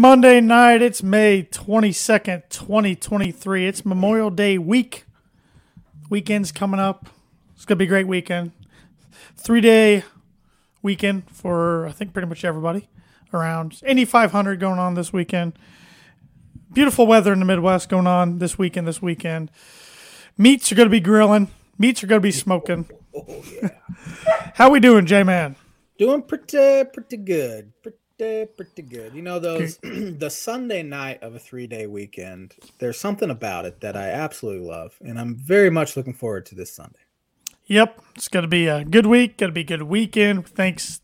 Monday night. It's May 22nd, 2023. It's Memorial Day week. Weekend's coming up. It's going to be a great weekend. Three day weekend for, I think, pretty much everybody around. Indy 500 going on this weekend. Beautiful weather in the Midwest going on this weekend, this weekend. Meats are going to be grilling. Meats are going to be smoking. Oh yeah. How we doing, J-Man? Doing pretty pretty good. Pretty pretty good. You know those the Sunday night of a 3-day weekend. There's something about it that I absolutely love and I'm very much looking forward to this Sunday. Yep, it's going to be a good week. Going to be a good weekend. Thanks,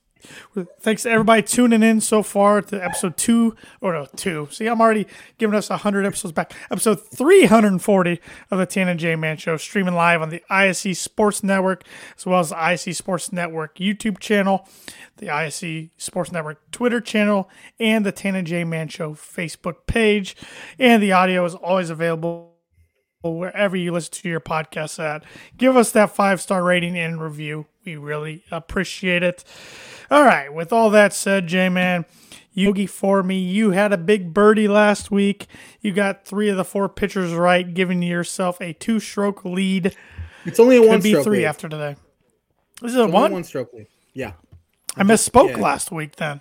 thanks to everybody tuning in so far to episode two or no two. See, I'm already giving us hundred episodes back. Episode 340 of the Tan and J Man Show, streaming live on the ISC Sports Network as well as the ISC Sports Network YouTube channel, the ISC Sports Network Twitter channel, and the Tan and J Man Show Facebook page. And the audio is always available wherever you listen to your podcasts at. Give us that five star rating and review. We really appreciate it. All right, with all that said, J Man, Yogi for me, you had a big birdie last week. You got three of the four pitchers right, giving yourself a two stroke lead. It's only a Could one be three lead. after today. This is a one? one stroke lead. Yeah. I misspoke yeah. last week then.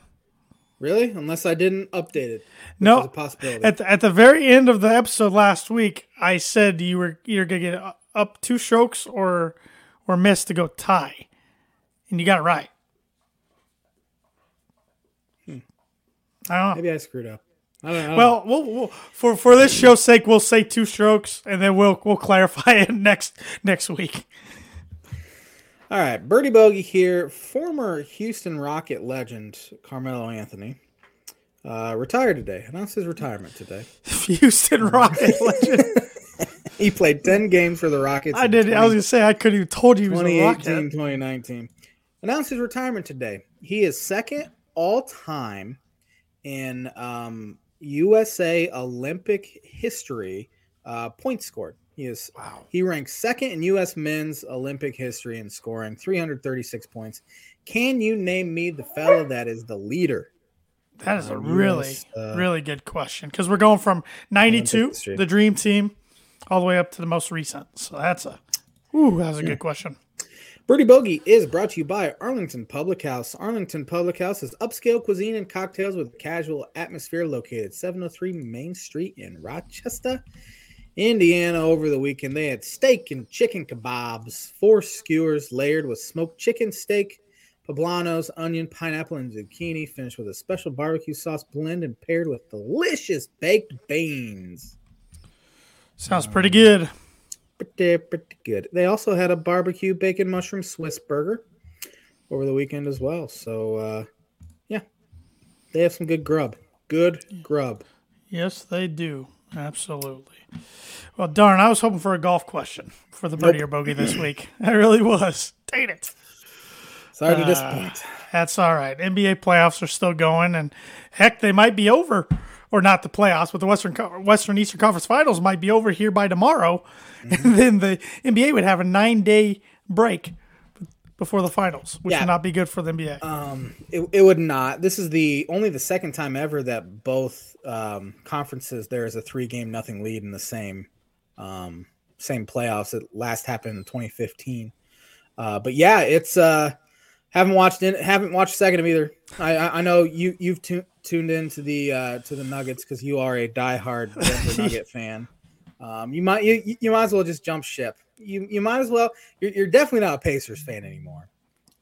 Really? Unless I didn't update it. No, possibility. At the, at the very end of the episode last week, I said you were either gonna get up two strokes or or miss to go tie, and you got it right. I don't know. Maybe I screwed up. I don't know. Well, we'll, we'll for for this show's sake, we'll say two strokes, and then we'll we'll clarify it next next week. All right, Birdie Bogey here. Former Houston Rocket legend Carmelo Anthony uh, retired today. Announced his retirement today. Houston Rocket legend. He played 10 games for the Rockets. I did. I was gonna say I couldn't even told you he was a 2018, Rocket. 2019. Announced his retirement today. He is second all time in um, USA Olympic history uh, points scored. He is Wow. he ranks second in U.S. men's Olympic history in scoring, 336 points. Can you name me the fella that is the leader? That is a really, US, uh, really good question because we're going from 92, the dream team, all the way up to the most recent. So that's a, ooh, that's a good question. Birdie Bogey is brought to you by Arlington Public House. Arlington Public House is upscale cuisine and cocktails with casual atmosphere located 703 Main Street in Rochester, Indiana. Over the weekend, they had steak and chicken kebabs, four skewers layered with smoked chicken steak, poblanos, onion, pineapple, and zucchini, finished with a special barbecue sauce blend and paired with delicious baked beans. Sounds pretty good. Pretty pretty good. They also had a barbecue bacon mushroom Swiss burger over the weekend as well. So uh, yeah, they have some good grub. Good grub. Yes, they do. Absolutely. Well, darn, I was hoping for a golf question for the birdie or bogey this week. I really was. Dang it. Sorry to Uh, disappoint. That's all right. NBA playoffs are still going, and heck, they might be over, or not the playoffs, but the Western Western Eastern Conference Finals might be over here by tomorrow, and then the NBA would have a nine day break before the finals, which Yeah. would not be good for the NBA. Um, it, it would not. This is the only the second time ever that both um, conferences there is a three game nothing lead in the same um, same playoffs. It last happened in 2015. Uh, but yeah, it's uh, haven't watched in, haven't watched second of either. I I, I know you you've tu- tuned into the uh, to the Nuggets because you are a diehard Denver Nugget fan. Um, you might you, you- you might as well just jump ship. You you might as well. You're, you're definitely not a Pacers fan anymore.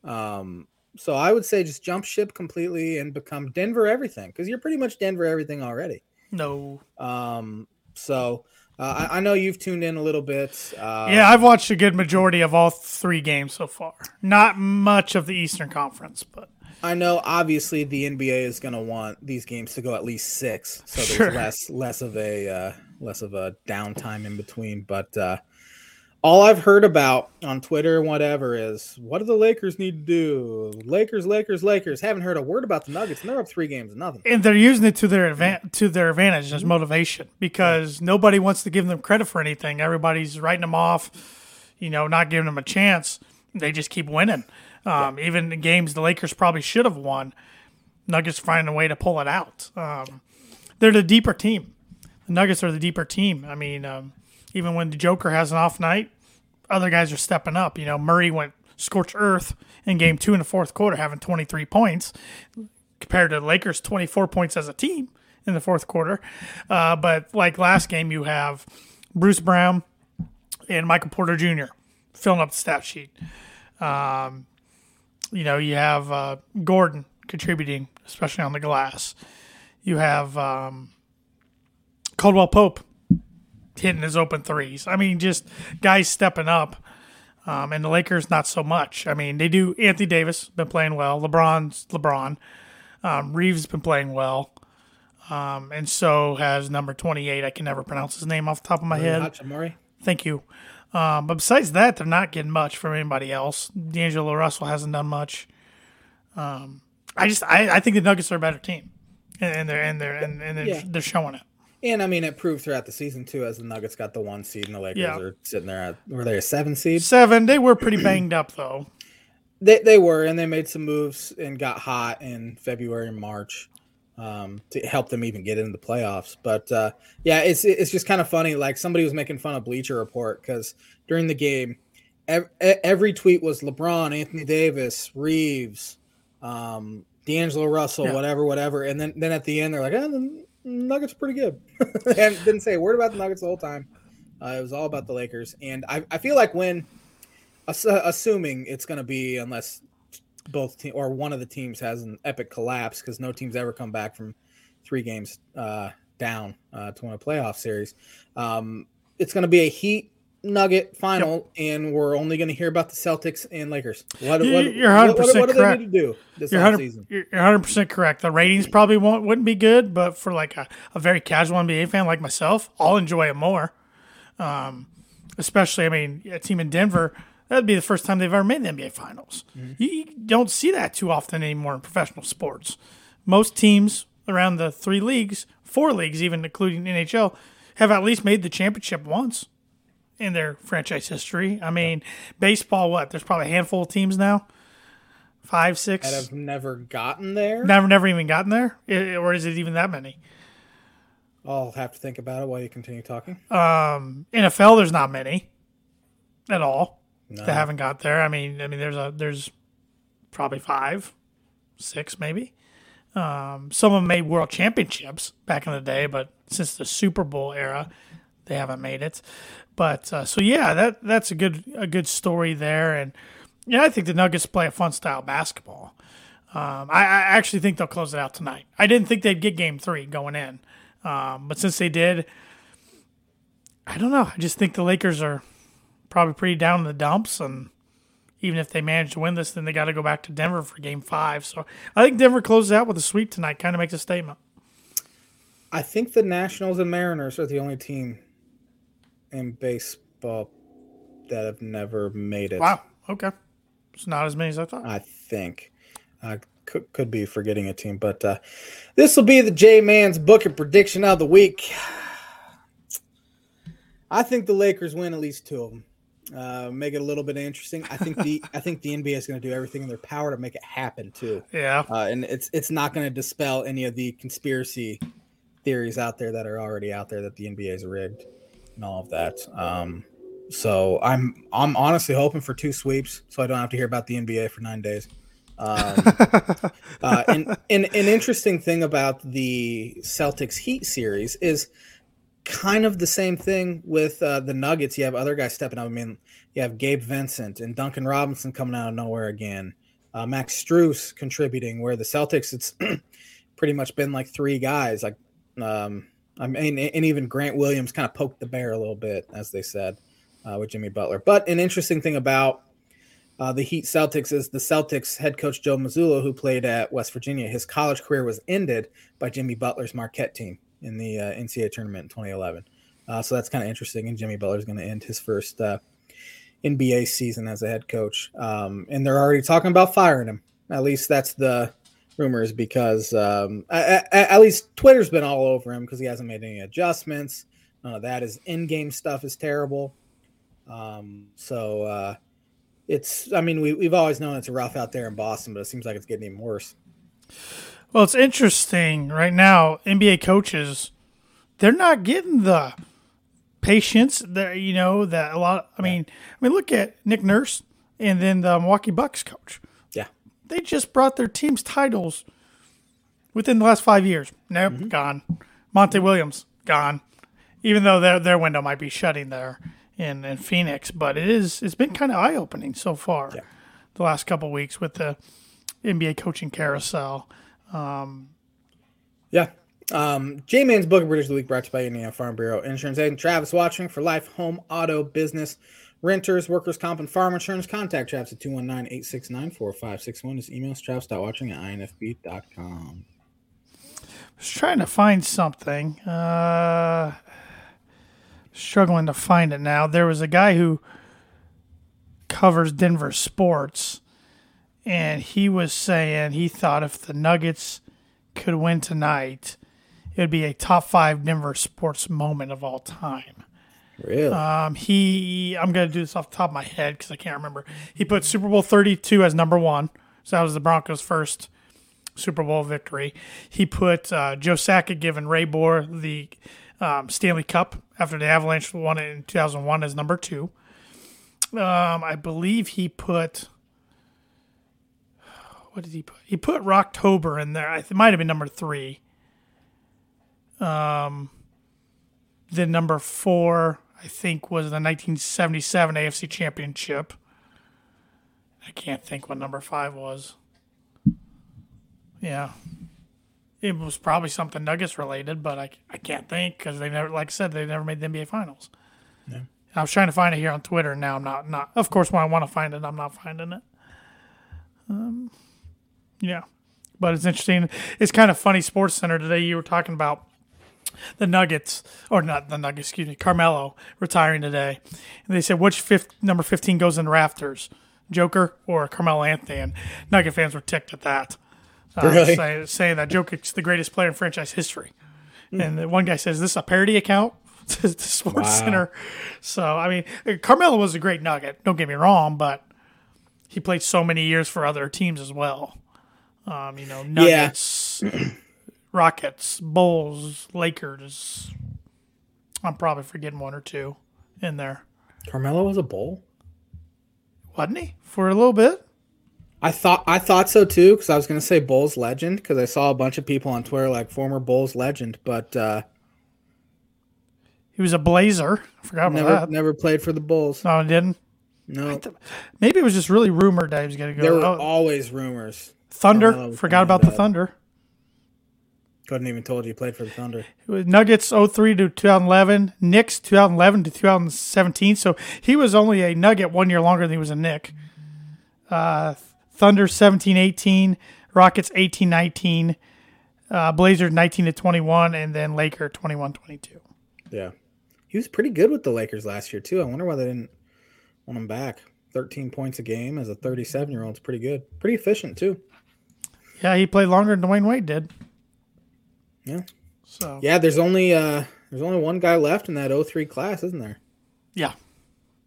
Um, so I would say just jump ship completely and become Denver everything because you're pretty much Denver everything already. no. Um, so uh, I, I know you've tuned in a little bit. Uh, Yeah, I've watched a good majority of all three games so far. Not much of the Eastern Conference, but I know obviously the NBA is going to want these games to go at least six, so there's Sure. less less of a uh, less of a downtime in between. But uh, all I've heard about on Twitter and whatever is what do the Lakers need to do? Lakers, Lakers, Lakers. Haven't heard a word about the Nuggets, and they're up three games to nothing. and they're using it to their advan- to their advantage as motivation because nobody wants to give them credit for anything. Everybody's writing them off, you know, not giving them a chance. They just keep winning. Um, Even the games the Lakers probably should have won, Nuggets finding a way to pull it out. Um, they're the deeper team. The Nuggets are the deeper team. I mean, um, even when the Joker has an off night, other guys are stepping up. You know, Murray went scorched earth in game two in the fourth quarter, having 23 points compared to the Lakers' 24 points as a team in the fourth quarter. Uh, but like last game, you have Bruce Brown and Michael Porter Jr. filling up the stat sheet. Um, you know, you have uh, Gordon contributing, especially on the glass. You have um, Caldwell Pope hitting his open threes. I mean, just guys stepping up. Um, and the Lakers, not so much. I mean, they do. Anthony Davis been playing well. LeBron's LeBron. Um, Reeves been playing well. Um, and so has number 28. I can never pronounce his name off the top of my head. Hachimura. Thank you. Um, but besides that, they're not getting much from anybody else. D'Angelo Russell hasn't done much. Um, I just I, I think the Nuggets are a better team, and, and they're and they're and, and they're, Yeah. they're showing it. And I mean, it proved throughout the season too, as the Nuggets got the one seed and the Lakers Yeah. are sitting there at were they a seven seed? Seven. They were pretty banged up though. They they were, and they made some moves and got hot in February and March um, to help them even get into the playoffs. But uh, yeah, it's it's just kind of funny. Like somebody was making fun of Bleacher Report because during the game, ev- every tweet was LeBron, Anthony Davis, Reeves, um, D'Angelo Russell, Yeah. whatever, whatever. And then then at the end, they're like, "Ah, the Nuggets are pretty good," and didn't say a word about the Nuggets the whole time. Uh, it was all about the Lakers, and I, I feel like when ass- assuming it's going to be unless both team or one of the teams has an epic collapse because no team's ever come back from three games uh, down uh, to win a playoff series. Um, it's going to be a Heat Nugget final, and we're only going to hear about the Celtics and Lakers. What, You- what, you're 100% what, what do they need to do this You're offseason? 100 you're 100% correct. The ratings probably won't wouldn't be good, but for like a, a very casual NBA fan like myself, I'll enjoy it more. Um, especially, I mean, a team in Denver, that'd be the first time they've ever made the NBA Finals. You, you don't see that too often anymore in professional sports. Most teams around the three leagues, four leagues, even including NHL, have at least made the championship once in their franchise history. I mean, baseball, what? There's probably a handful of teams now, five, six. That have never gotten there. Never, never even gotten there, or is it even that many? I'll have to think about it while you continue talking. Um, NFL, there's not many at all No. that haven't got there. I mean, I mean, there's a there's probably five, six maybe. Um, some of them made world championships back in the day, but since the Super Bowl era, they haven't made it. But uh, so yeah, that that's a good a good story there, and yeah, I think the Nuggets play a fun style basketball. Um, I, I actually think they'll close it out tonight. I didn't think they'd get Game Three going in, um, but since they did, I don't know. I just think the Lakers are probably pretty down in the dumps, and even if they manage to win this, then they got to go back to Denver for Game Five. So I think Denver closes out with a sweep tonight. Kind of makes a statement. I think the Nationals and Mariners are the only team in baseball that have never made it. Wow. Okay. It's not as many as I thought. I think. I could, could be forgetting a team, but uh, this will be the J Man's book and prediction of the week. I think the Lakers win at least two of them. Uh, make it a little bit interesting. I think the I think the NBA is going to do everything in their power to make it happen too. Yeah. Uh, and it's it's not going to dispel any of the conspiracy theories out there that are already out there that the NBA is rigged and all of that. Um, so I'm I'm honestly hoping for two sweeps, so I don't have to hear about the NBA for nine days. Um, uh, and, and an interesting thing about the Celtics Heat series is kind of the same thing with uh, the Nuggets. You have other guys stepping up. I mean, you have Gabe Vincent and Duncan Robinson coming out of nowhere again. Uh, Max Strus contributing, where the Celtics, it's pretty much been like three guys. Like, um, I mean, and even Grant Williams kind of poked the bear a little bit, as they said, uh, with Jimmy Butler. But an interesting thing about uh, the Heat Celtics is the Celtics head coach Joe Mazzulla, who played at West Virginia. His college career was ended by Jimmy Butler's Marquette team in the uh, NCAA tournament in 2011. Uh, so that's kind of interesting. And Jimmy Butler's going to end his first uh, NBA season as a head coach. Um, and they're already talking about firing him. At least that's the rumors because um, at, at least Twitter's been all over him because he hasn't made any adjustments. None of that. His in-game stuff is terrible. Um, so uh, it's. I mean, we, we've always known it's rough out there in Boston, but it seems like it's getting even worse. Well, it's interesting right now. NBA coaches, they're not getting the patience that you know that a lot. I mean, I mean, look at Nick Nurse and then the Milwaukee Bucks coach. They just brought their teams titles within the last five years. Nope, Mm-hmm. gone. Monty Williams gone. Even though their their window might be shutting there in, in Phoenix, but it is it's been kind of eye opening so far. Yeah. The last couple weeks with the NBA coaching carousel. Yeah. Um, J Man's Book It Prediction Week brought to you by Indiana Farm Bureau Insurance and Travis Wottring for life, home, auto, business, renters, workers' comp, and farm insurance. Contact Travis at 219 869 4561. Just email us travis.wottring at infb.com. was trying to find something. Uh, struggling to find it now. There was a guy who covers Denver sports, and he was saying he thought if the Nuggets could win tonight, it would be a top five Denver sports moment of all time. Really? Um, he, I'm going to do this off the top of my head because I can't remember. He put Super Bowl 32 as number one. So that was the Broncos' first Super Bowl victory. He put uh, Joe Sakic giving Ray Bourque the um, Stanley Cup after the Avalanche won it in 2001 as number two. Um, I believe he put. What did he put? He put Rocktober in there. It might have been number three. Um, then number four, I think, was the 1977 AFC Championship. I can't think what number five was. Yeah. It was probably something Nuggets related, but I, I can't think because they never, like I said, they never made the NBA Finals. I was trying to find it here on Twitter, and now I'm not. Not of course when I want to find it, I'm not finding it. Um, yeah, but it's interesting. It's kind of funny. Sports Center today, you were talking about the Nuggets, or not the Nuggets, excuse me, Carmelo retiring today. And they said, which fifth, number 15 goes in the rafters, Joker or Carmelo Anthony? And Nugget fans were ticked at that. Uh, Really? say- saying that Jokic's the greatest player in franchise history. And one guy says, this is a parody account? to the Sports Wow. Center. So, I mean, Carmelo was a great Nugget, don't get me wrong, but he played so many years for other teams as well. Um, you know, Nuggets, Rockets, Bulls, Lakers. I'm probably forgetting one or two in there, Carmelo was a bull? wasn't he? For a little bit. I thought I thought so too because I was going to say Bulls legend because I saw a bunch of people on Twitter like former Bulls legend, but uh, He was a Blazer. I forgot about never that. never played for the Bulls. No, he didn't. No, Maybe it was just really rumored that he was going to go. there were Oh, always rumors. Thunder. Forgot about the. Thunder. Couldn't even told you he played for the Thunder. It was Nuggets 03 to 2011, Knicks 2011 to 2017. So he was only a Nugget one year longer than he was a Knick. Uh, Thunder 17 18, Rockets 18 19, uh, Blazers 19 to 21, and then Laker 21 22. Yeah, he was pretty good with the Lakers last year too. I wonder why they didn't want him back. Thirteen points a game as a thirty-seven year old is pretty good. Pretty efficient too. Yeah, he played longer than Dwyane Wade did. Yeah. So, Yeah, there's only uh there's only one guy left in that 03 class, isn't there? yeah.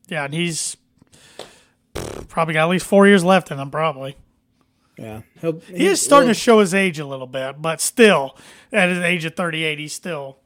Yeah, and he's probably got at least four years left in him, probably. Yeah, he'll, He is starting to show his age a little bit, but still, at his age of 38, he's still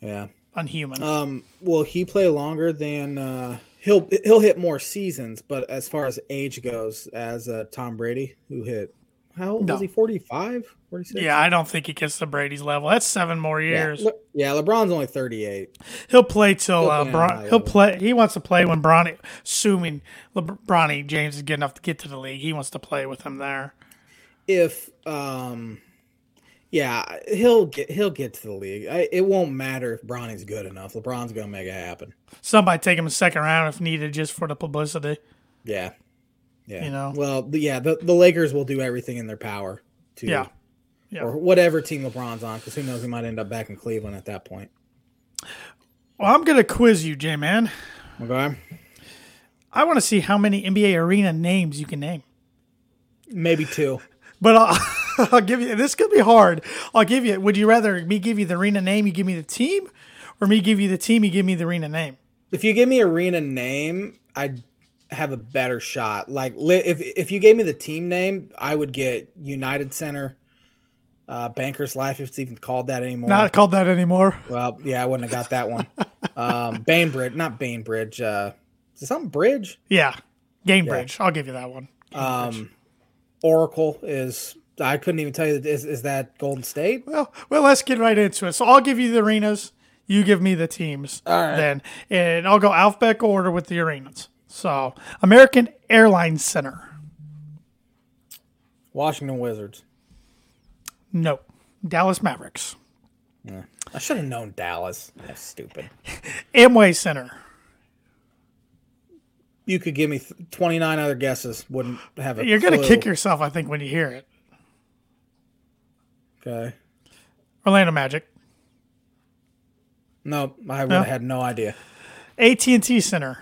Yeah. unhuman. Um. Will he play longer than? uh He'll he'll hit more seasons, but as far as age goes, as uh, Tom Brady, who hit how old No. was he? 45? 46? yeah, I don't think he gets to Brady's level. That's seven more Yeah. years. Le- yeah, LeBron's only 38. He'll play till He'll uh, play Bron- he'll play. He wants to play when Bronny, assuming LeBronny James is good enough to get to the league. He wants to play with him there. If um, yeah, he'll get he'll get to the league. I, it won't matter if Bronny's good enough. LeBron's gonna make it happen. Somebody take him a second round if needed, just for the publicity. Yeah. Yeah. You know? Well, yeah, the, the Lakers will do everything in their power to Yeah. Yeah. or whatever team LeBron's on, because who knows, he might end up back in Cleveland at that point. Well, I'm gonna quiz you, J man. Okay. I want to see how many NBA arena names you can name. Maybe two. But I'll, I'll give you. This could be hard. I'll give you. Would you rather me give you the arena name? You give me the team, or me give you the team? You give me the arena name. If you give me arena name, I'd have a better shot. Like if if you gave me the team name, I would get United Center, Uh, Bankers Life, if it's even called that anymore. Not called that anymore. well, yeah, I wouldn't have got that one. um, Bainbridge, not Bainbridge. Uh, is it something Bridge? Yeah. Gainbridge. I'll give you that one. Um, Oracle is. I couldn't even tell you. Is, is that Golden State? Well, well, let's get right into it. So I'll give you the arenas. You give me the teams. All right. Then, and I'll go alphabetical order with the arenas. So American Airlines Center. Washington Wizards. No. Dallas Mavericks. I should have known Dallas. That's stupid. Amway Center. You could give me th- 29 other guesses. Wouldn't have a You're gonna kick yourself, I think, when you hear it. Okay. Orlando Magic. No, I would No? have had no idea. AT&T Center.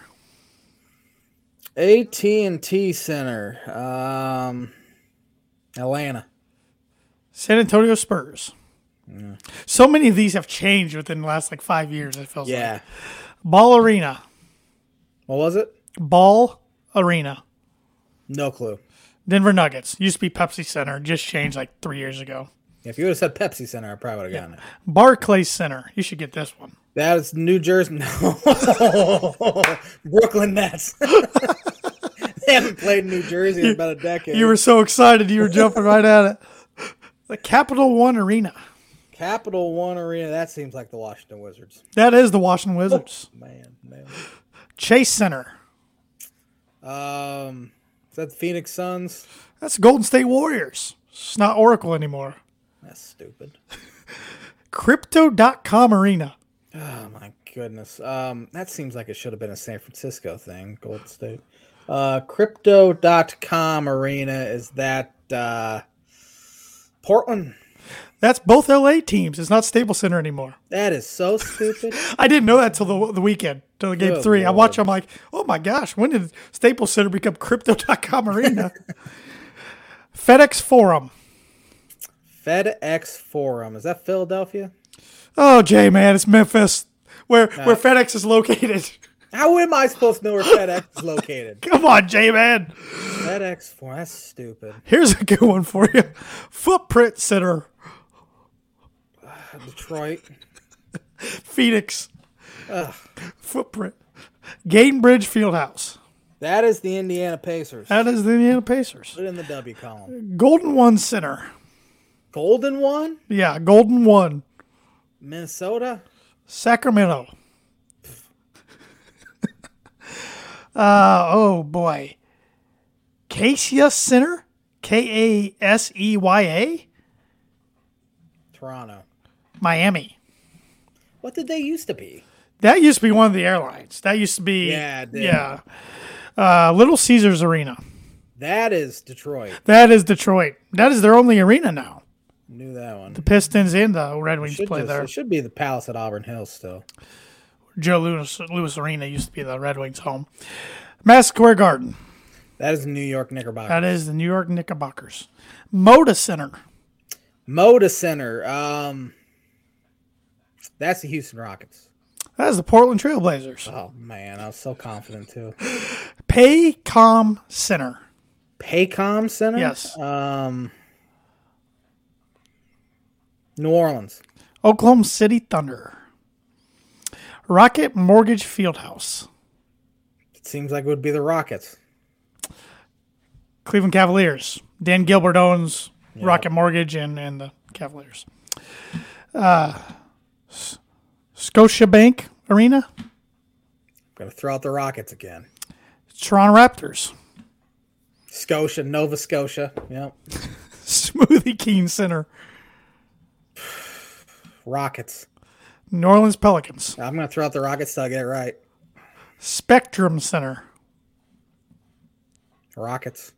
AT&T Center. Um, Atlanta. San Antonio Spurs. So many of these have changed within the last like five years. It feels like Yeah. Ball Arena. What was it? Ball Arena. No clue. Denver Nuggets used to be Pepsi Center, just changed like three years ago. If you would have said Pepsi Center, I probably would have gotten it. Barclays Center. You should get this one. That is New Jersey. No. Brooklyn Nets. they haven't played in New Jersey in about a decade. You were so excited, you were jumping right at it. The Capital One Arena. Capital One Arena. That seems like the Washington Wizards. That is the Washington Wizards. Man, man. Chase Center. Um, is that the Phoenix Suns? That's Golden State Warriors. It's not Oracle anymore. That's stupid. Crypto.com Arena. Oh my goodness. Um, that seems like it should have been a San Francisco thing, Golden State. Uh, crypto.com arena is that uh Portland? That's both LA teams. It's not Staples Center anymore. That is so stupid. I didn't know that till the, the weekend, till the game Good three. I watch. I'm like, oh my gosh, when did Staples Center become Crypto.com Arena? FedEx Forum. FedEx Forum. Is that Philadelphia? Oh, Jay, man, it's Memphis, where where FedEx is located. How am I supposed to know where FedEx is located? Come on, J Man. FedEx Forum. That's stupid. Here's a good one for you. Footprint Center, Detroit. Phoenix. Footprint. Gainbridge Fieldhouse. That is the Indiana Pacers. That is the Indiana Pacers. Put it in the W column. Golden One Center. Golden one? Yeah, Golden One. Minnesota? Sacramento. Uh, oh boy. Kaseya Center? K A S E Y A? Toronto. Miami. What did they used to be? That used to be one of the airlines. That used to be. Yeah, it did. Yeah. Uh, Little Caesars Arena. That is Detroit. That is Detroit. That is their only arena now. Knew that one. The Pistons and the Red Wings play just- there. It should be the Palace at Auburn Hills still. Joe Louis, Louis Arena used to be the Red Wings home. Madison Square Garden. That is the New York Knickerbocker. That is the New York Knickerbockers. Moda Center. Moda Center. Um, that's the Houston Rockets. That is the Portland Trailblazers. Oh man, I was so confident too. Paycom Center. Paycom Center. Yes. Um, New Orleans. Oklahoma City Thunder. Rocket Mortgage Fieldhouse. It seems like it would be the Rockets. Cleveland Cavaliers. Dan Gilbert owns Rocket Mortgage and, and the Cavaliers. Uh, S- Scotiabank Arena. Gonna throw out the Rockets again. Toronto Raptors. Scotia, Nova Scotia. Yep. Smoothie King Center. Rockets. New Orleans Pelicans. I'm gonna throw out the Rockets till I get it right. Spectrum Center. Rockets.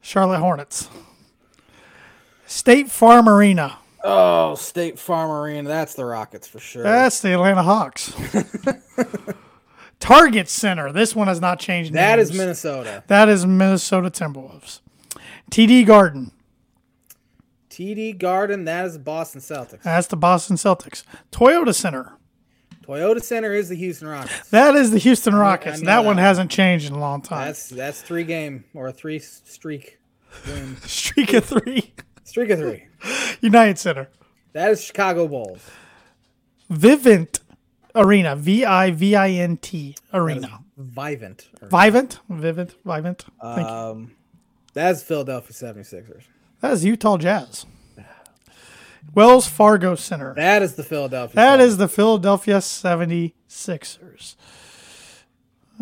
Charlotte Hornets. State Farm Arena. Oh, State Farm Arena. That's the Rockets for sure. That's the Atlanta Hawks. Target Center. This one has not changed. that is names. Minnesota. That is Minnesota Timberwolves. TD Garden. TD Garden. That is the Boston Celtics. That's the Boston Celtics. Toyota Center. Toyota Center is the Houston Rockets. That is the Houston Rockets. That, that one hasn't changed in a long time. That's that's three game or a three streak. Streak of three. Streak of three. United Center. That is Chicago Bulls. Vivint Arena. V I V I N T Arena. Vivint. Vivint? Vivint? Vivint? Thank you. Um, that's Philadelphia 76ers. That is Utah Jazz. Wells Fargo Center. That is the Philadelphia. That is the Philadelphia 76ers.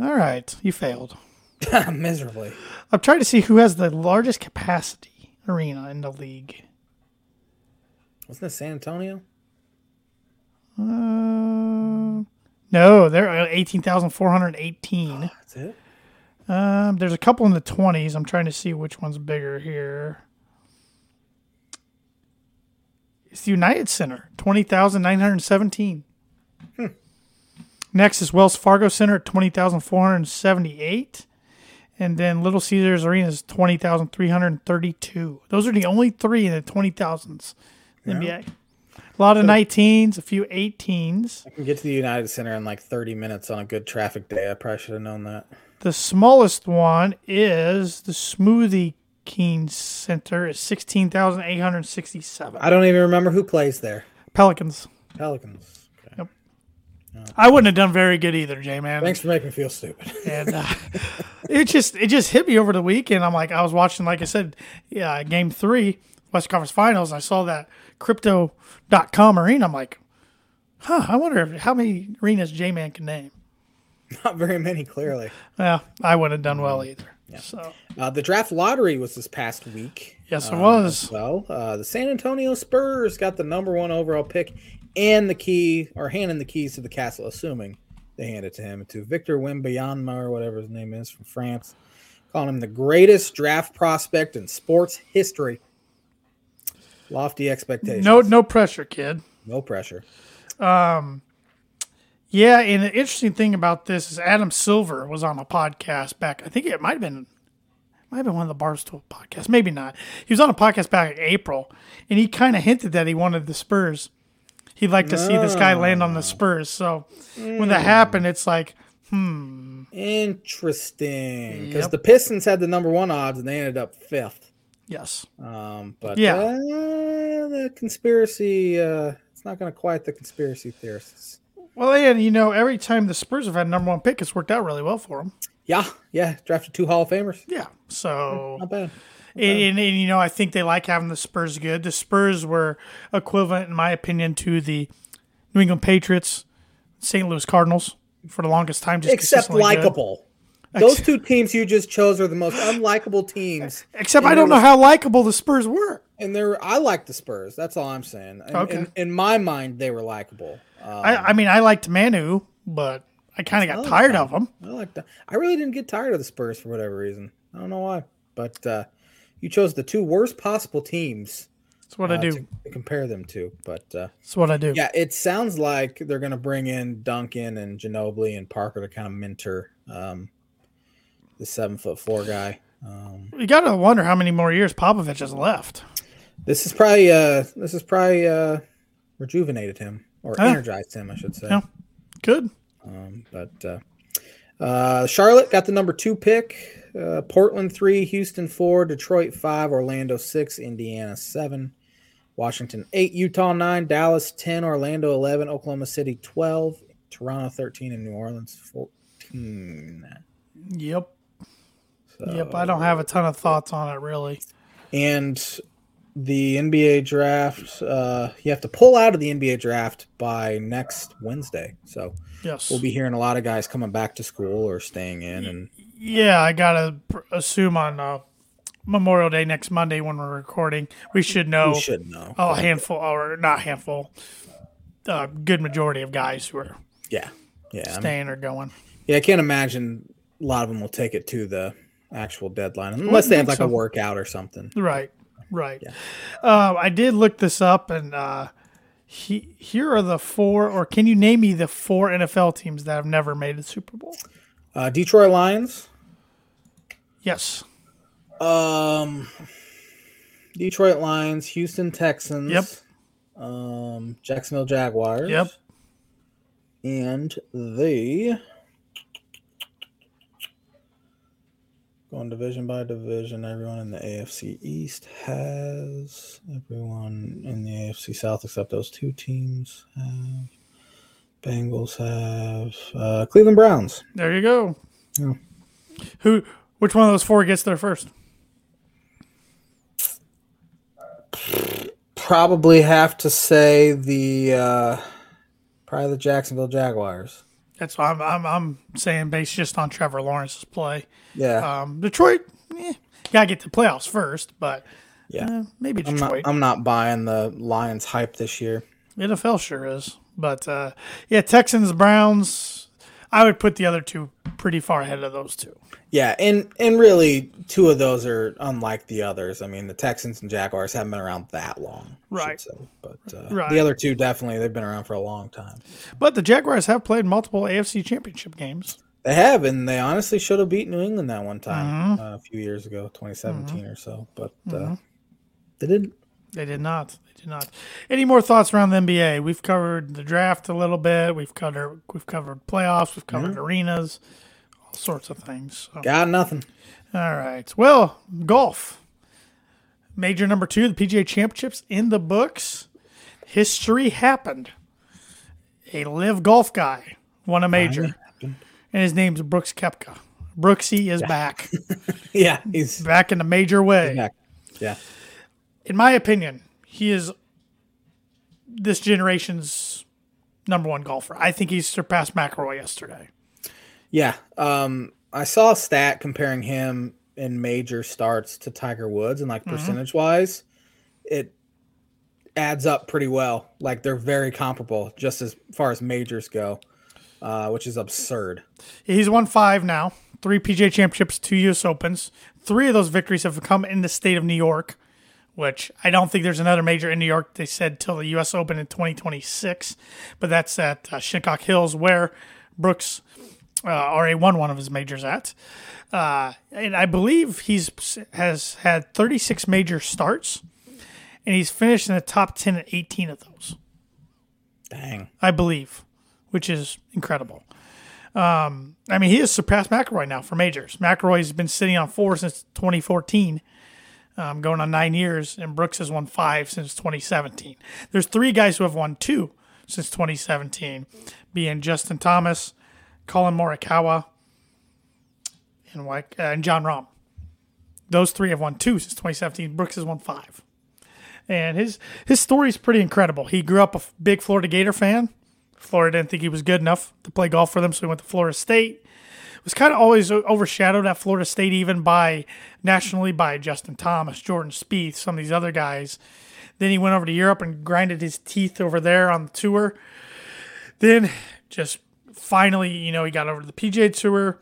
All right, you failed. miserably. I'm trying to see who has the largest capacity arena in the league. Wasn't it San Antonio? Uh, no, they're uh, 18,418. That's it. Um, there's a couple in the 20s. I'm trying to see which one's bigger here. It's the United Center, 20,917. Next is Wells Fargo Center at 20,478. And then Little Caesars Arena is 20,332. Those are the only three in the 20,000s in the NBA. A lot of 19s, a few 18s. I can get to the United Center in like 30 minutes on a good traffic day. I probably should have known that. The smallest one is the Smoothie King Center is 16,867. I don't even remember who plays there. Pelicans. Pelicans. Okay. I wouldn't have done very good either, J man. Thanks for making me feel stupid. And uh, it just it just hit me over the weekend. I'm like I was watching, like I said, yeah, game three, West Conference Finals. And I saw that crypto.com arena. I'm like, huh, I wonder if, how many arenas J man can name. Not very many, clearly. Well, I wouldn't have done well either. So Uh, the draft lottery was this past week. yes, it Um, was. Well, uh, the San Antonio Spurs got the number one overall pick and the key, or handing the keys to the castle, assuming they hand it to him, to Victor Wembanyama, or whatever his name is, from France. Calling him the greatest draft prospect in sports history. Lofty expectations. No no pressure, kid. no pressure. Yeah, and the interesting thing about this is Adam Silver was on a podcast back. I think it might have been, might have been one of the Barstool podcasts. Maybe not. He was on a podcast back in April, and he kind of hinted that he wanted the Spurs. He'd like to see this guy land on the Spurs. So when that happened, it's like, hmm, Interesting. Because Yep. the Pistons had the number one odds and they ended up fifth. yes, Um, but Yeah. uh, the conspiracy, uh, it's not going to quiet the conspiracy theorists. Well, and you know, every time the Spurs have had number one pick, it's worked out really well for them. Yeah, yeah, drafted two Hall of Famers. Yeah, so Not bad. And, and, and, you know, I think they like having the Spurs good. The Spurs were equivalent, in my opinion, to the New England Patriots, St. Louis Cardinals for the longest time. Just Except likable. Those two teams you just chose are the most unlikable teams. Except I don't know how likable the Spurs were. And they're I like the Spurs. That's all I'm saying. And, Okay. in, in my mind, they were likable. Um, I, I mean, I liked Manu, but I kind of got like tired of him. I like that. I really didn't get tired of the Spurs for whatever reason. I don't know why, but uh, you chose the two worst possible teams That's what I uh, do. to, to compare them to. But uh, That's what I do. yeah, it sounds like they're going to bring in Duncan and Ginobili and Parker to kind of mentor um, the seven foot four guy. Um, You got to wonder how many more years Popovich has left. this is probably uh, this is probably uh, rejuvenated him or energized him, I should say. Yeah. Good. Um, but uh, uh, Charlotte got the number two pick. Uh, Portland three, Houston four, Detroit five, Orlando six, Indiana seven, Washington eight, Utah nine, Dallas ten, Orlando eleven, Oklahoma City twelve, Toronto thirteen, and New Orleans fourteen. Yep. So, Yep. I don't have a ton of thoughts on it, really. And the NBA draft, uh, you have to pull out of the NBA draft by next Wednesday. So Yes. we'll be hearing a lot of guys coming back to school or staying in, and Yeah, I gotta assume on uh, Memorial Day next Monday when we're recording, we should know we should know. a handful, or not handful, a good majority of guys who are Yeah, yeah, I mean, staying or going. yeah. I can't imagine a lot of them will take it to the actual deadline unless they have like think a workout or something. Right, right. Um, I did look this up, and uh, he, here are the four, or can you name me the four NFL teams that have never made a Super Bowl? Uh, Detroit Lions, Yes. um, Detroit Lions, Houston Texans, Yep. um, Jacksonville Jaguars, Yep. and the Going division by division. Everyone in the AFC East has. Everyone in the AFC South except those two teams have. Bengals have. Uh, Cleveland Browns. There you go. Yeah. Who? Which one of those four gets there first? Probably have to say the. Uh, probably the Jacksonville Jaguars. That's what I'm, I'm, I'm saying based just on Trevor Lawrence's play. Yeah. Um, Detroit, eh, gotta get to the playoffs first, but yeah. eh, maybe I'm not, Detroit. I'm not buying the Lions hype this year. NFL sure is, but uh, yeah, Texans, Browns. I would put the other two pretty far ahead of those two. Yeah, and and really, two of those are unlike the others. I mean, the Texans and Jaguars haven't been around that long, Right. say. But uh, Right. the other two definitely they've been around for a long time. But the Jaguars have played multiple AFC Championship games. They have, and they honestly should have beat New England that one time Mm-hmm. uh, a few years ago, 2017 or so. But uh, they didn't. They did not. They did not. Any more thoughts around the NBA? We've covered the draft a little bit. We've covered we've covered playoffs. We've covered arenas, all sorts of things. So. Got nothing. All right. Well, golf. Major number two, the PGA Championships in the books. History happened. A live golf guy won a major, and his name's Brooks Koepka. Brooksy is back, Yeah, he's back in a major way. Yeah, In my opinion, he is this generation's number one golfer. I think he's surpassed McIlroy yesterday. yeah. Um, I saw a stat comparing him in major starts to Tiger Woods, and like Mm-hmm. percentage wise, it adds up pretty well. Like they're very comparable, just as far as majors go, uh, which is absurd. He's won five now, three PGA Championships, two U.S. Opens. Three of those victories have come in the state of New York, which I don't think there's another major in New York. They said till the U.S. Open in 2026, but that's at uh, Shinnecock Hills where Brooks uh, already won one of his majors at. Uh, and I believe he's has had 36 major starts, and he's finished in the top 10 at 18 of those. Dang. I believe, which is incredible. Um, I mean, he has surpassed McIlroy now for majors. McIlroy's been sitting on four since 2014, um, going on nine years, and Brooks has won five since 2017. There's three guys who have won two since 2017, being Justin Thomas, Collin Morikawa, and, uh, and Jon Rahm. Those three have won two since 2017. Brooks has won five and his his story is pretty incredible. He grew up a big Florida Gator fan. Florida didn't think he was good enough to play golf for them, so he went to Florida State. Was kind of always overshadowed at Florida State, even by nationally by Justin Thomas, Jordan Spieth, some of these other guys. Then he went over to Europe and grinded his teeth over there on the tour. Then just finally, you know, he got over to the PGA Tour,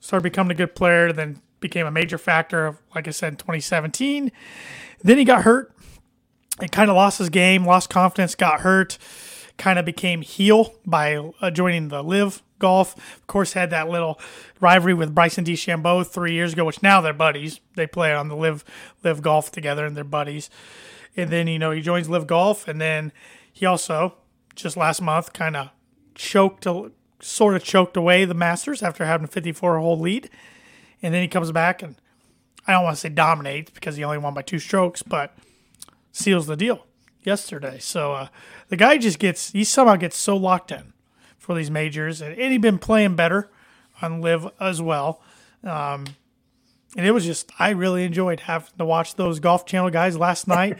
started becoming a good player, then became a major factor of, like I said, in 2017. Then he got hurt and kind of lost his game, lost confidence, got hurt, kind of became heel by uh, joining the Live Golf. Of course, had that little rivalry with Bryson DeChambeau three years ago, which now they're buddies. They play on the Live Live Golf together, and they're buddies. And then you know he joins Live Golf, and then he also just last month kind of choked, sort of choked away the Masters after having a 54 hole lead, and then he comes back and I don't want to say dominates because he only won by two strokes, but seals the deal yesterday. So uh, the guy just gets he somehow gets so locked in for these majors, and, and he's been playing better on live as well. Um, and it was just I really enjoyed having to watch those Golf Channel guys last night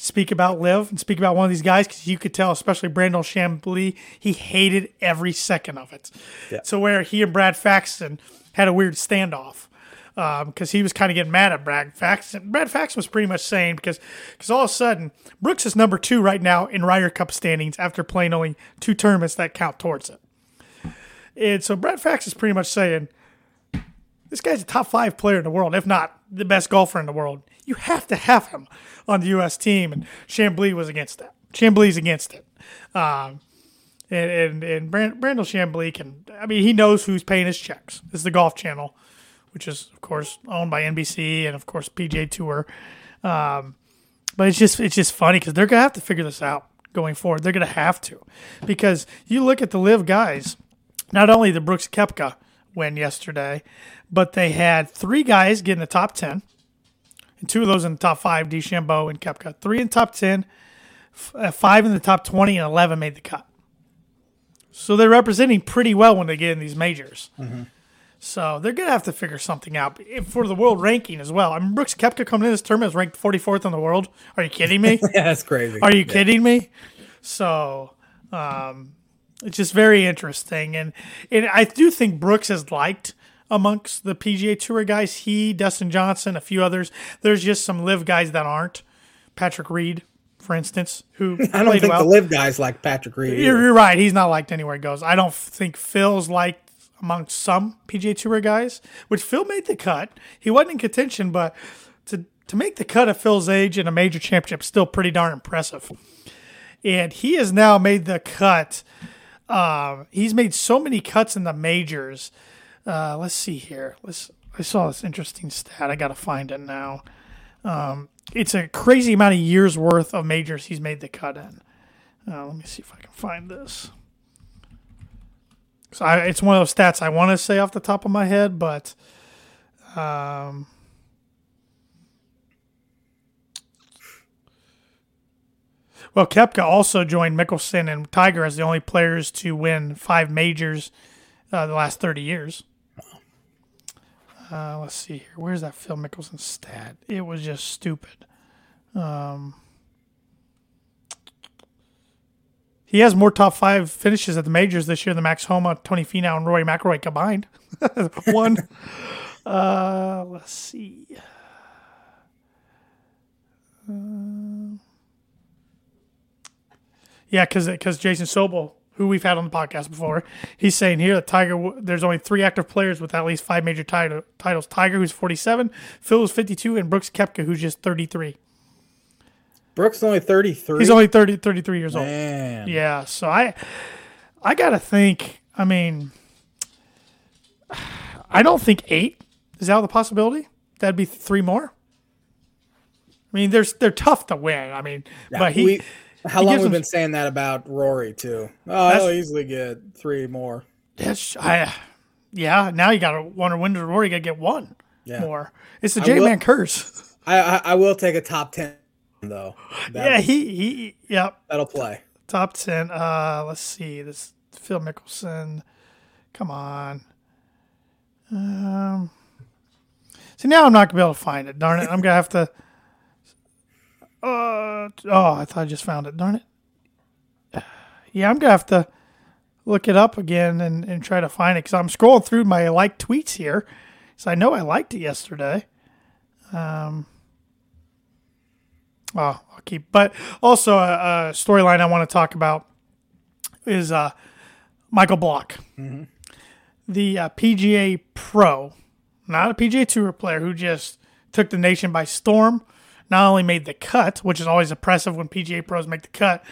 speak about live and speak about one of these guys because you could tell, especially Brandel Chamblee, he hated every second of it. So where he and Brad Faxon had a weird standoff because he was kind of getting mad at Brad Faxon. Brad Faxon was pretty much saying because because all of a sudden Brooks is number two right now in Ryder Cup standings after playing only two tournaments that count towards it. And so Brad Faxon is pretty much saying this guy's a top five player in the world, if not the best golfer in the world. You have to have him on the U.S. team, and Chamblee was against that. Chamblee's against it. Um, and and, and Brand, Brandel Chamblee can, I mean, he knows who's paying his checks. This is the Golf Channel, which is, of course, owned by NBC and, of course, PGA Tour. Um, but it's just it's just funny because they're gonna have to figure this out going forward. They're gonna have to because you look at the LIV guys. Not only the Brooks Koepka win yesterday, but they had three guys get in the top 10, and two of those in the top five, DeChambeau and Koepka. Three in top 10, f- uh, five in the top 20, and 11 made the cut. So they're representing pretty well when they get in these majors. So they're going to have to figure something out for the world ranking as well. I mean, Brooks Koepka coming in this tournament is ranked 44th in the world. Are you kidding me? Yeah, that's crazy. Are you kidding me? So, um, it's just very interesting, and and I do think Brooks is liked amongst the PGA Tour guys. He, Dustin Johnson, a few others. There's just some LIV guys that aren't. Patrick Reed, for instance, who I don't think well. the LIV guys like Patrick Reed. You're, you're right. He's not liked anywhere he goes. I don't think Phil's liked amongst some PGA Tour guys, which Phil made the cut. He wasn't in contention, but to to make the cut at Phil's age in a major championship still pretty darn impressive. And he has now made the cut. Um, he's made so many cuts in the majors. Uh, let's see here. Let's. I saw this interesting stat. I got to find it now. Um, it's a crazy amount of years worth of majors he's made the cut in. Uh, let me see if I can find this. So I, it's one of those stats I want to say off the top of my head, but um, well, Koepka also joined Mickelson and Tiger as the only players to win five majors uh, the last thirty years. Uh, let's see here. Where's that Phil Mickelson stat? It was just stupid. Um, He has more top five finishes at the majors this year than Max Homa, Tony Finau, and Rory McIlroy combined. One. uh, let's see. Uh, yeah, because because Jason Sobel, who we've had on the podcast before, he's saying here that Tiger, there's only three active players with at least five major title, titles. Tiger, who's 47, Phil, who's 52, and Brooks Koepka, who's just 33. Brooks is only 33. He's only 30, 33 years old. Yeah, so I I gotta think. I mean, I don't think eight is out of the possibility. That'd be three more. I mean, there's they're tough to win. I mean, but he we, how he long we've him- been saying that about Rory too? Oh, he'll easily get three more. yes, I yeah. Now you gotta wonder when does Rory gotta get one Yeah. more. It's the J man curse. I, I I will take a top ten though. That, yeah, he he yeah. that'll play. Top ten. Uh, let's see. This Phil Mickelson. Come on. Um. See now I'm not gonna be able to find it. Darn it! I'm gonna have to. Uh oh! I thought I just found it. Darn it. Yeah, I'm gonna have to look it up again and, and try to find it because I'm scrolling through my liked tweets here. So I know I liked it yesterday. Um. Oh, I'll keep. But also a, a storyline I want to talk about is uh, Michael Block, the uh, PGA Pro, not a PGA Tour player who just took the nation by storm. Not only made the cut, which is always impressive when PGA pros make the cut,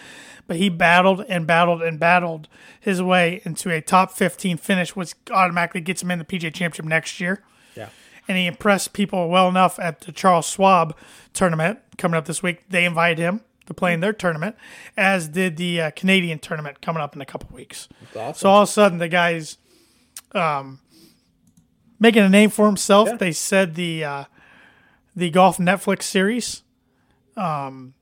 but he battled and battled and battled his way into a top 15 finish, which automatically gets him in the PGA Championship next year. And he impressed people well enough at the Charles Schwab tournament coming up this week. They invited him to play in their tournament, as did the uh, Canadian tournament coming up in a couple weeks. awesome. So all of a sudden, the guy's um, making a name for himself. Yeah. They said the uh, the golf Netflix series um,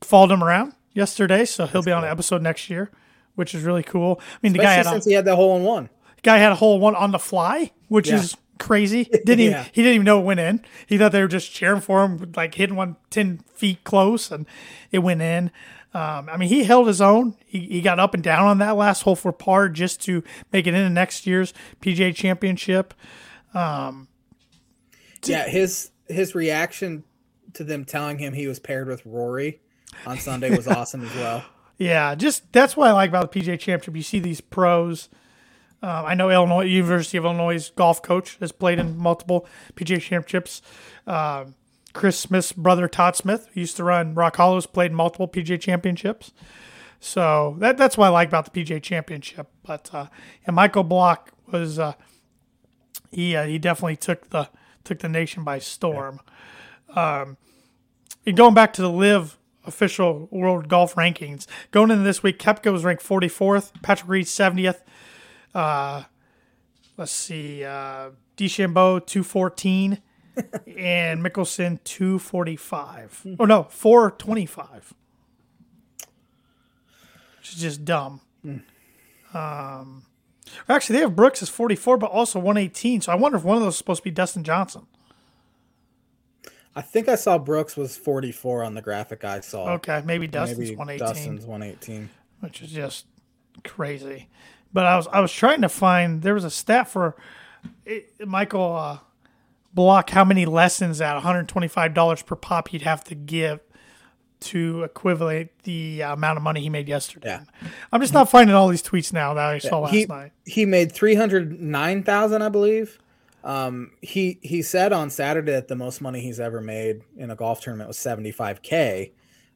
followed him around yesterday, so he'll be on an episode next year, which is really cool. I mean, the guy Especially had a, since he had that hole in one. The guy had a hole in one on the fly, which Yeah. is crazy. Didn't even Yeah. he didn't even know it went in. He thought they were just cheering for him, like hitting one 10 feet close, and it went in. Um, I mean, he held his own. He, he got up and down on that last hole for par just to make it into next year's PGA Championship. Yeah, his his reaction to them telling him he was paired with Rory on Sunday was awesome as well. Yeah, just that's what I like about the PGA Championship. You see these pros. Um, I know Illinois University of Illinois golf coach has played in multiple PGA Championships. Um, Chris Smith's brother Todd Smith, used to run Rock Hollows, played multiple PGA Championships. So that that's what I like about the PGA Championship. But uh, yeah, Michael Block was uh, he uh, he definitely took the took the nation by storm. Um, and going back to the LIV official world golf rankings, going into this week, Koepka was ranked 44th, Patrick Reed 70th, uh, let's see, uh, DeChambeau two fourteen, and Mickelson two forty five. Oh no, four twenty five. Which is just dumb. Um, actually, they have Brooks as forty four, but also one eighteen. So I wonder if one of those is supposed to be Dustin Johnson. I think I saw Brooks was 44 on the graphic I saw. Okay, maybe Dustin's Maybe one eighteen. Dustin's 118. which is just crazy. But I was I was trying to find there was a stat for it, Michael uh, Block how many lessons at one hundred twenty five dollars per pop he'd have to give to equivalent the amount of money he made yesterday. Yeah. I'm just not finding all these tweets now that I saw last he, night. he made 309,000, I believe. Um, he he said on Saturday that the most money he's ever made in a golf tournament was 75k.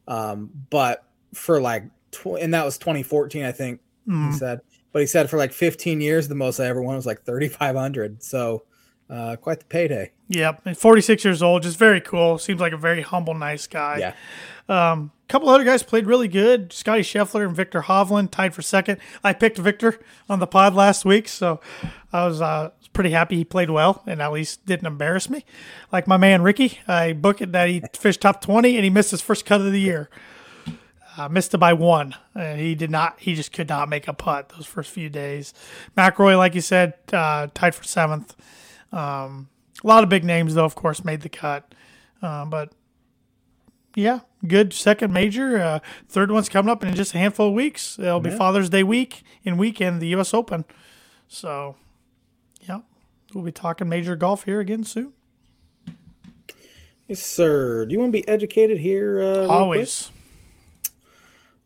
Um, but for like tw- and that was 2014, I think Mm. he said. But he said for like 15 years, the most I ever won was like 3,500. So uh, quite the payday. Yep, and 46 years old, just very cool. Seems like a very humble, nice guy. Yeah. A couple other guys played really good. Scotty Scheffler and Viktor Hovland tied for second. I picked Victor on the pod last week, so I was uh, pretty happy he played well and at least didn't embarrass me. Like my man Rickie, I booked it that he fished top 20 and he missed his first cut of the year. Uh, missed it by one. And he did not, he just could not make a putt those first few days. McIlroy, like you said, uh, tied for seventh. Um, a lot of big names, though, of course, made the cut. Uh, but yeah, good second major. Uh, third one's coming up in just a handful of weeks. It'll be Father's Day week and weekend, the U.S. Open. So, yeah, we'll be talking major golf here again soon. Yes, sir. Do you want to be educated here? Uh, real quick?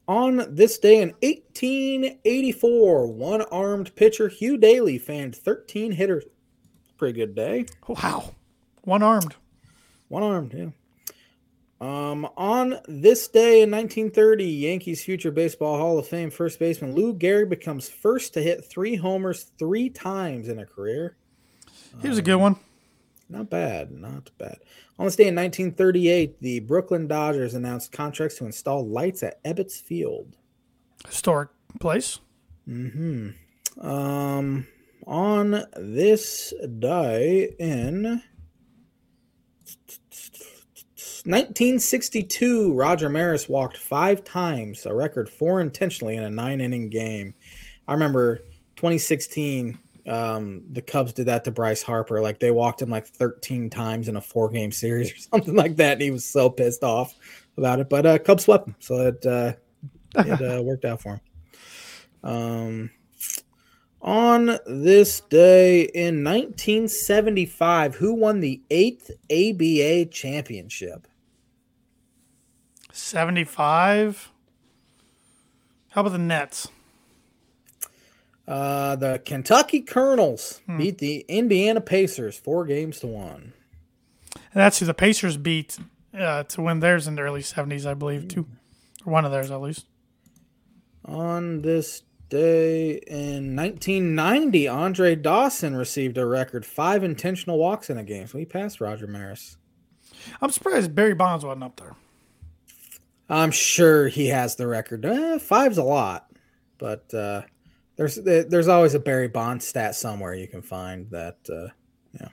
On this day in 1884, one armed pitcher Hugh Daly fanned 13 hitters. Pretty good day. Wow. One armed. One armed, yeah. Um, on this day in 1930, Yankees future baseball Hall of Fame first baseman Lou Gehrig becomes first to hit three homers three times in a career. He Here's a good one. Not bad, not bad. On this day in 1938, the Brooklyn Dodgers announced contracts to install lights at Ebbets Field. Historic place. Hmm. Um, on this day in 1962, Roger Maris walked five times, a record four intentionally in a nine inning game. I remember 2016, um, the Cubs did that to Bryce Harper. Like they walked him like 13 times in a four game series or something like that. And he was so pissed off about it. But uh, Cubs swept him. So it, uh, it uh, worked out for him. Um, on this day in 1975, who won the eighth ABA championship? 75. How about the Nets? Uh, the Kentucky Colonels beat the Indiana Pacers four games to one. And that's who the Pacers beat uh, to win theirs in the early 70s, I believe, too. Or one of theirs, at least. On this day in 1990, Andre Dawson received a record five intentional walks in a game. So he passed Roger Maris. I'm surprised Barry Bonds wasn't up there. I'm sure he has the record. Eh, five's a lot, but uh, there's there's always a Barry Bonds stat somewhere you can find that. Uh, yeah.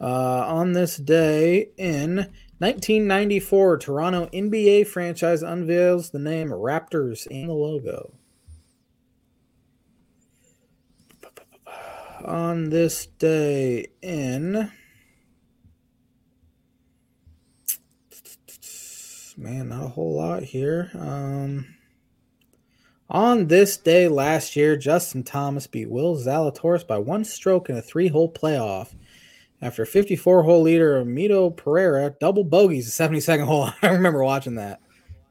Uh, on this day in 1994, Toronto NBA franchise unveils the name Raptors in the logo. On this day in man, not a whole lot here. Um, on this day last year, Justin Thomas beat Will Zalatoris by one stroke in a three-hole playoff. After 54-hole leader, Mito Pereira double bogeys the 72nd hole. I remember watching that.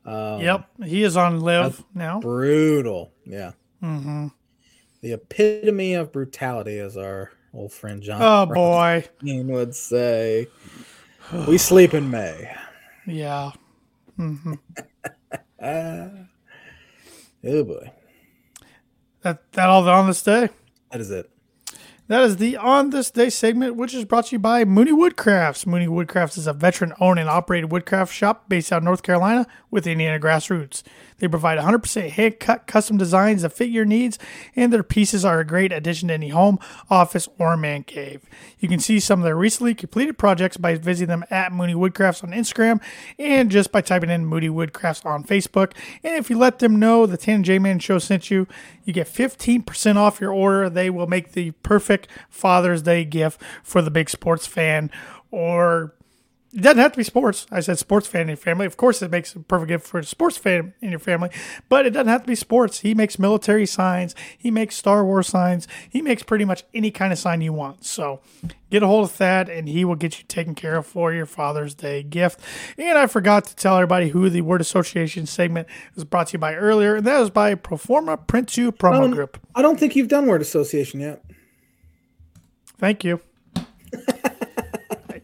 Um, Yep, he is on LIV now. Brutal. Yeah. hmm The epitome of brutality, as our old friend John Oh boy, would say. We sleep in May. yeah. Oh boy. That that all on this day. That is it. That is the On This Day segment, which is brought to you by Mooney Woodcrafts. Mooney Woodcrafts is a veteran owned and operated woodcraft shop based out of North Carolina with Indiana grassroots. They provide 100% hand cut custom designs that fit your needs, and their pieces are a great addition to any home, office, or man cave. You can see some of their recently completed projects by visiting them at Mooney Woodcrafts on Instagram and just by typing in Mooney Woodcrafts on Facebook. And if you let them know the Tan J Man Show sent you, you get 15% off your order. They will make the perfect Father's Day gift for the big sports fan or it doesn't have to be sports. I said sports fan in your family. Of course, it makes a perfect gift for a sports fan in your family, but it doesn't have to be sports. He makes military signs. He makes Star Wars signs. He makes pretty much any kind of sign you want. So get a hold of Thad, and he will get you taken care of for your Father's Day gift. And I forgot to tell everybody who the word association segment was brought to you by earlier, and that was by Proforma Print 2 Promo Um, Group. I don't think you've done word association yet. Thank you.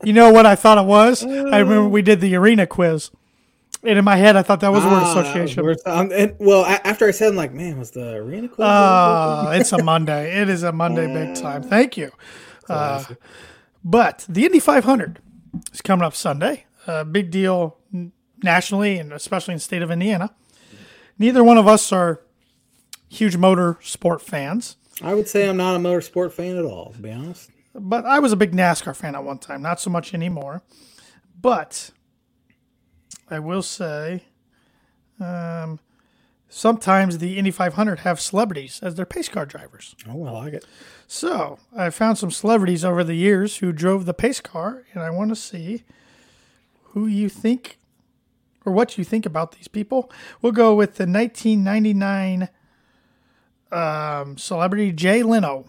you know what I thought it was? I remember we did the arena quiz. And in my head, I thought that was a word Ah, association. word- um, and, well, a- after I said, I'm like, man, was the arena quiz? Uh, it's a Monday. It is a Monday big time. Thank you. Uh, but the Indy 500 is coming up Sunday. A big deal nationally and especially in the state of Indiana. Neither one of us are huge motor sport fans, I would say I'm not a motorsport fan at all, to be honest. But I was a big NASCAR fan at one time. Not so much anymore. But I will say, um, sometimes the Indy 500 have celebrities as their pace car drivers. Oh, I like it. So I found some celebrities over the years who drove the pace car, and I want to see who you think or what you think about these people. We'll go with the 1999 um, celebrity Jay Leno.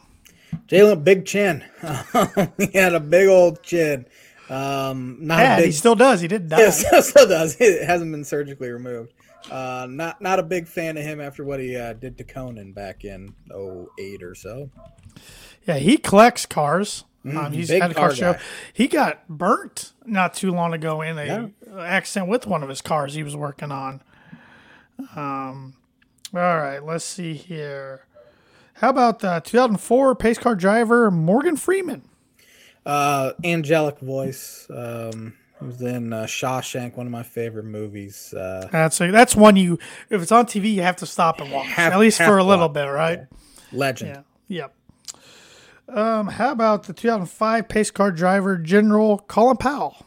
Jalen, big chin. he had a big old chin. Um, not Yeah, big. he still does. He didn't die. Yes, still does. It hasn't been surgically removed. Uh, not not a big fan of him after what he uh, did to Conan back in 08 or so. Yeah, he collects cars. Um, he's had a car car show. He got burnt not too long ago in a Yeah. accident with one of his cars he was working on. Um, all right, let's see here. How about the 2004 pace car driver Morgan Freeman? Uh, angelic voice. Um, was in uh, Shawshank, one of my favorite movies. Uh, That's a, that's one you if it's on TV you have to stop and watch Have- at least for a little bit, right? legend. Yeah. Yep. Um, how about the 2005 pace car driver General Colin Powell?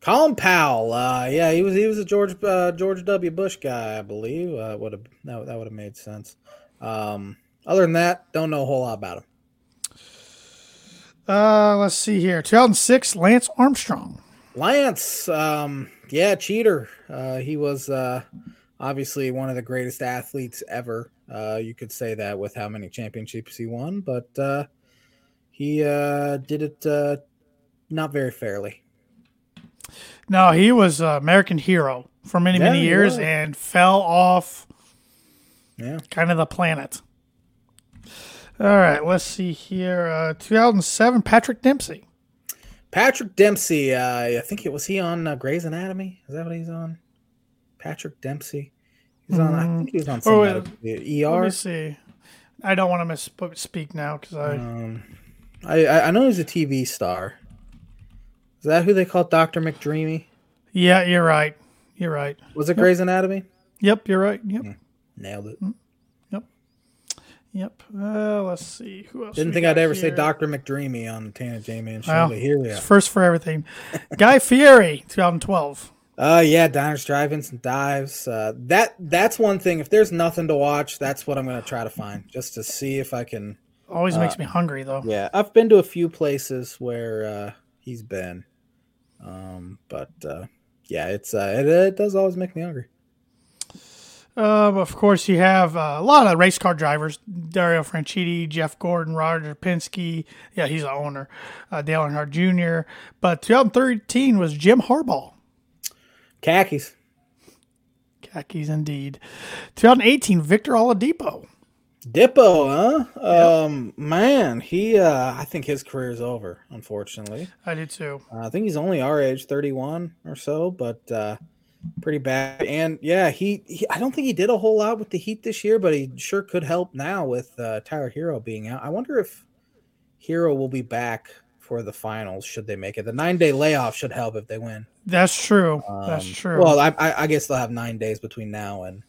Colin Powell. Uh, yeah, he was he was a George uh, George W. Bush guy, I believe. Uh, would have that, that would have made sense. Um, other than that, don't know a whole lot about him. Uh, let's see here. 2006 Lance Armstrong. Lance, um, yeah, cheater. Uh, he was uh, obviously one of the greatest athletes ever. Uh, you could say that with how many championships he won, but uh, he uh, did it uh, not very fairly. No, he was an American hero for many, many Yeah, he years and fell off Yeah, kind of the planet. All right, let's see here. Uh, 2007 Patrick Dempsey. Patrick Dempsey. Uh, I think it was he on uh, Grey's Anatomy. Is that what he's on? Patrick Dempsey. He's on. I think he was on some Oh, medical- Let ER. me see. I don't want to misspeak now because I. Um, I I I know he's a TV star. Is that who they call Doctor McDreamy? yeah, you're right. You're right. Was it Grey's Anatomy? Yep, you're right. Yep, Nailed it. Yep. Uh, let's see who else. Didn't think I'd ever say. Dr. McDreamy on the Tana J Man show, Well, but here we are. First for everything. Guy Fieri, 2012. Uh yeah, diners, drive-ins, and dives. Uh, that that's one thing. If there's nothing to watch, that's what I'm gonna try to find, just to see if I can. Always makes me hungry though. Yeah, I've been to a few places where uh, he's been, um, but uh, yeah, it's uh, it, it does always make me hungry. Um, of course, you have uh, a lot of race car drivers: Dario Franchitti, Jeff Gordon, Roger Penske. Yeah, he's the owner. Uh, Dale Earnhardt Jr. But 2013 was Jim Harbaugh. Khakis. Khakis indeed. 2018, Victor Oladipo. Dippo, huh? Um, man, he uh, I think his career is over. Unfortunately, I do too. uh, I think he's only our age, thirty-one or so, but uh, pretty bad. And yeah, he, he I don't think he did a whole lot with the Heat this year, but he sure could help now with uh, Tyler Herro being out. I wonder if Herro will be back for the finals should they make it. The nine-day layoff should help if they win. That's true. That's Um, true. Well, I, I, I guess they'll have nine days between now and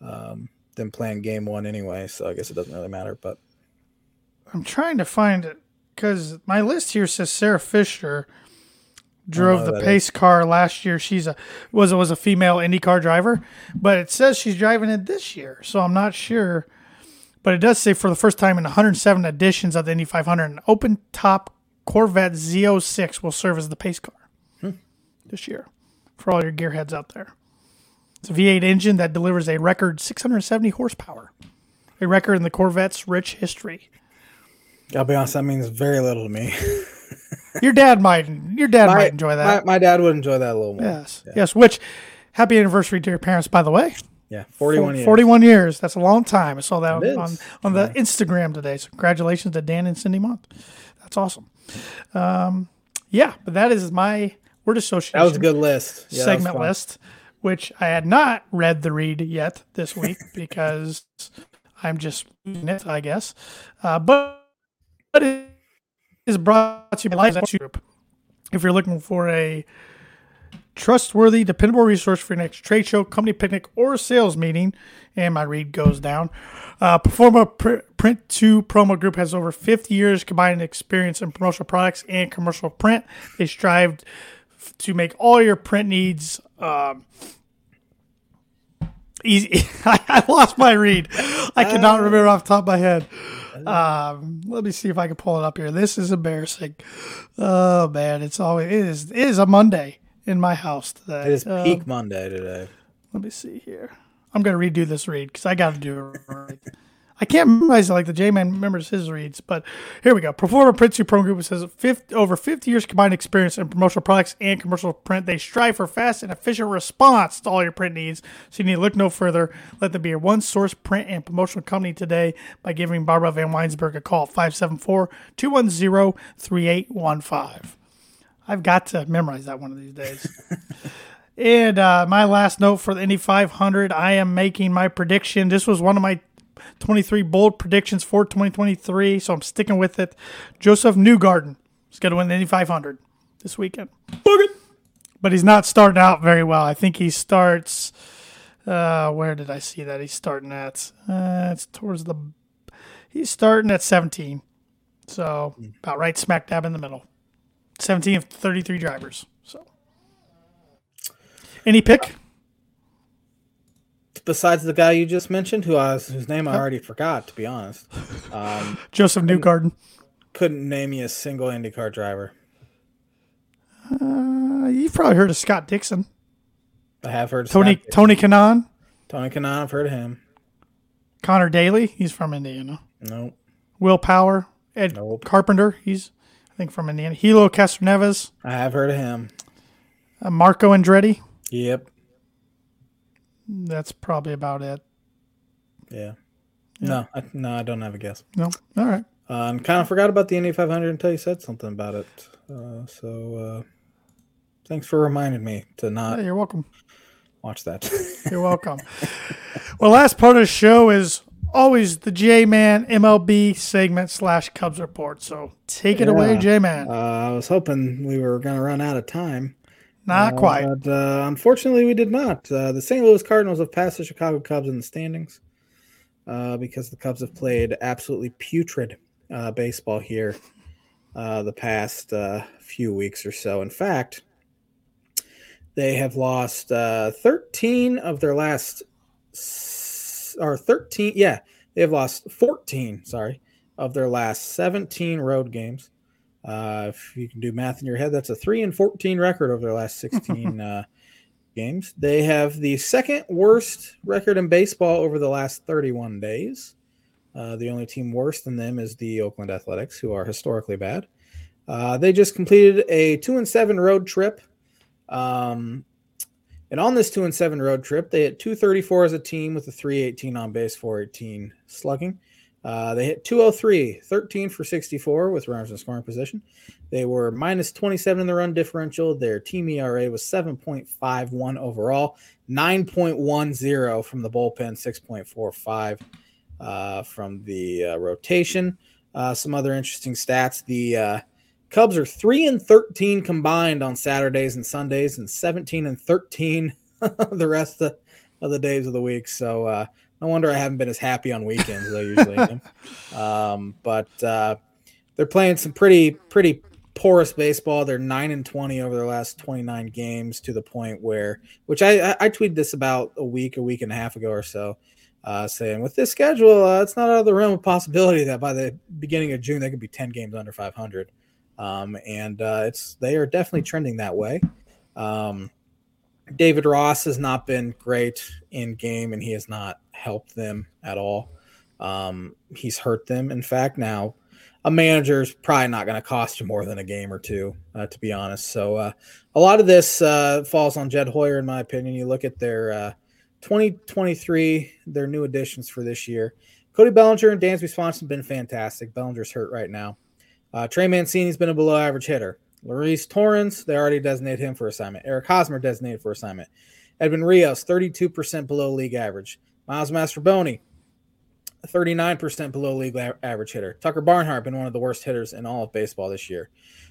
um, than playing game one anyway. So I guess it doesn't really matter. But I'm trying to find it because my list here says Sarah Fisher drove the pace car last year. She's a was it was a female IndyCar driver, but it says she's driving it this year. So I'm not sure. But it does say for the first time in 107 editions of the Indy 500, an open top Corvette Z06 will serve as the pace car hmm. this year for all your gearheads out there. It's a V8 engine that delivers a record 670 horsepower, a record in the Corvette's rich history. I'll be honest, that means very little to me. your dad might. Your dad my, might enjoy that. My, my, dad would enjoy that a little more. Yes, yeah. yes. Which, happy anniversary to your parents, by the way. Yeah, forty-one years. Forty-one years. That's a long time. I saw that on, on, on the yeah. Instagram today. So congratulations to Dan and Cindy Month. That's awesome. Um, yeah, but that is my word association. That was a good list. Yeah, segment list, which I had not read the read yet this week because I'm just reading it, I guess. Uh, but, but it is brought to you by Life Group. If you're looking for a trustworthy, dependable resource for your next trade show, company picnic, or sales meeting, and my read goes down. Uh, Proforma Pr- Print 2 promo group has over 50 years combined experience in promotional products and commercial print. They strive to make all your print needs um, easy. I lost my read. I cannot remember off the top of my head. Um, let me see if I can pull it up here. This is embarrassing. Oh man, it's always it is it is a Monday in my house today. It is peak um, Monday today. Let me see here. I'm gonna redo this read because I got to do it right. I can't memorize it like the J Man remembers his reads, but here we go. Proforma Print 2 Pro Group says 50, over 50 years combined experience in promotional products and commercial print. They strive for fast and efficient response to all your print needs, so you need to look no further. Let them be your one source print and promotional company today by giving Barbara VanWynsberghe a call at 574 210 3815. I've got to memorize that one of these days. and uh, my last note for the Indy 500, I am making my prediction. This was one of my 23 bold predictions for 2023, so I'm sticking with it. Josef Newgarden is going to win the Indy 500 this weekend. But he's not starting out very well. I think he starts. Uh, where did I see that he's starting at? Uh, it's towards the. He's starting at 17, so hmm. about right smack dab in the middle. 17 of 33 drivers. So, any pick? Besides the guy you just mentioned, who I was, whose name I already forgot, to be honest. Um, Josef Newgarden. Couldn't name me a single IndyCar driver. Uh, you've probably heard of Scott Dixon. I have heard of Tony Tony Kanaan. Tony Kanaan, I've heard of him. Connor Daly, he's from Indiana. Nope. Will Power, Ed nope. Carpenter, he's I think from Indiana. Helio Castroneves. I have heard of him. Uh, Marco Andretti. Yep. That's probably about it. Yeah. yeah. No, I, no, I don't have a guess. No. All right. Uh, I kind of forgot about the Indy 500 until you said something about it. Uh, so uh, thanks for reminding me to not. Yeah, you're welcome. Watch that. you're welcome. well, last part of the show is always the J Man MLB segment slash Cubs report. So take it yeah. away, J Man. Uh, I was hoping we were going to run out of time. Not uh, quite. But uh, unfortunately, we did not. Uh, the St. Louis Cardinals have passed the Chicago Cubs in the standings uh, because the Cubs have played absolutely putrid uh, baseball here uh, the past few weeks or so. In fact, they have lost 13 of their last, or 13, yeah, they have lost 14, sorry, of their last 17 road games. Uh, if you can do math in your head, that's a three and fourteen record over their last sixteen uh, games. They have the second worst record in baseball over the last thirty-one days. Uh, the only team worse than them is the Oakland Athletics, who are historically bad. Uh, they just completed a two and seven road trip. Um, and on this two and seven road trip, they hit 234 as a team with a 318 on base, 418 slugging. Uh, they hit 203, 13 for 64 with runners in scoring position. They were minus 27 in the run differential. Their team ERA was 7.51 overall, 9.10 from the bullpen, 6.45 uh, from the uh, rotation. Uh, some other interesting stats: the uh, Cubs are three and 13 combined on Saturdays and Sundays, and 17 and 13 the rest of of the days of the week. So no wonder I haven't been as happy on weekends as I usually am. Um, but uh, they're playing some pretty pretty porous baseball. They're nine and twenty over their last twenty nine games to the point where, which I, I, I tweeted this about a week, a week and a half ago or so, uh, saying with this schedule, uh, it's not out of the realm of possibility that by the beginning of June they could be ten games under five hundred. Um, and uh, it's they are definitely trending that way. Um, David Ross has not been great in game, and he has not helped them at all. Um, he's hurt them. In fact, now a manager is probably not going to cost you more than a game or two, uh, to be honest. So uh, a lot of this uh, falls on Jed Hoyer, in my opinion. You look at their 2023, uh, their new additions for this year. Cody Bellinger and Dansby Swanson have been fantastic. Bellinger's hurt right now. Uh, Trey Mancini's been a below average hitter. Luis Torrens, they already designated him for assignment. Eric Hosmer designated for assignment. Edwin Rios, 32% below league average. Miles Mastrobuoni, 39% below league average hitter. Tucker Barnhart been one of the worst hitters in all of baseball this year.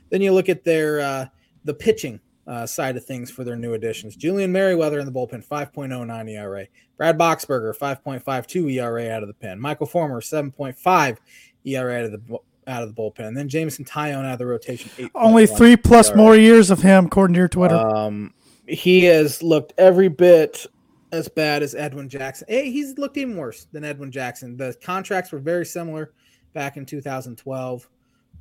Then you look at their uh, the pitching uh, side of things for their new additions. Julian Merryweather in the bullpen, 5.09 ERA. Brad Boxberger, 5.52 ERA out of the pen. Michael Fulmer, 7.5 ERA out of the out of the bullpen. And then Jameson Taillon out of the rotation. Only three plus ERA. more years of him, according to your Twitter. Um, he has looked every bit as bad as Edwin Jackson. Hey, he's looked even worse than Edwin Jackson. The contracts were very similar back in 2012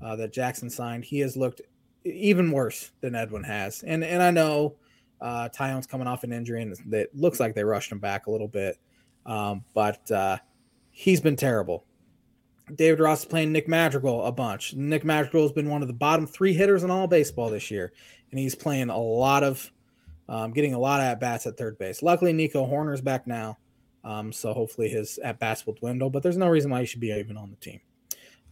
uh, that Jackson signed. He has looked even worse than Edwin has. And and I know uh, Taillon's coming off an injury, and it looks like they rushed him back a little bit. Um, but uh, he's been terrible. David Ross is playing Nick Madrigal a bunch. Nick Madrigal has been one of the bottom three hitters in all baseball this year, and he's playing a lot of um, getting a lot of at bats at third base. Luckily, Nico Hoerner's back now, um, so hopefully his at bats will dwindle. But there's no reason why he should be even on the team.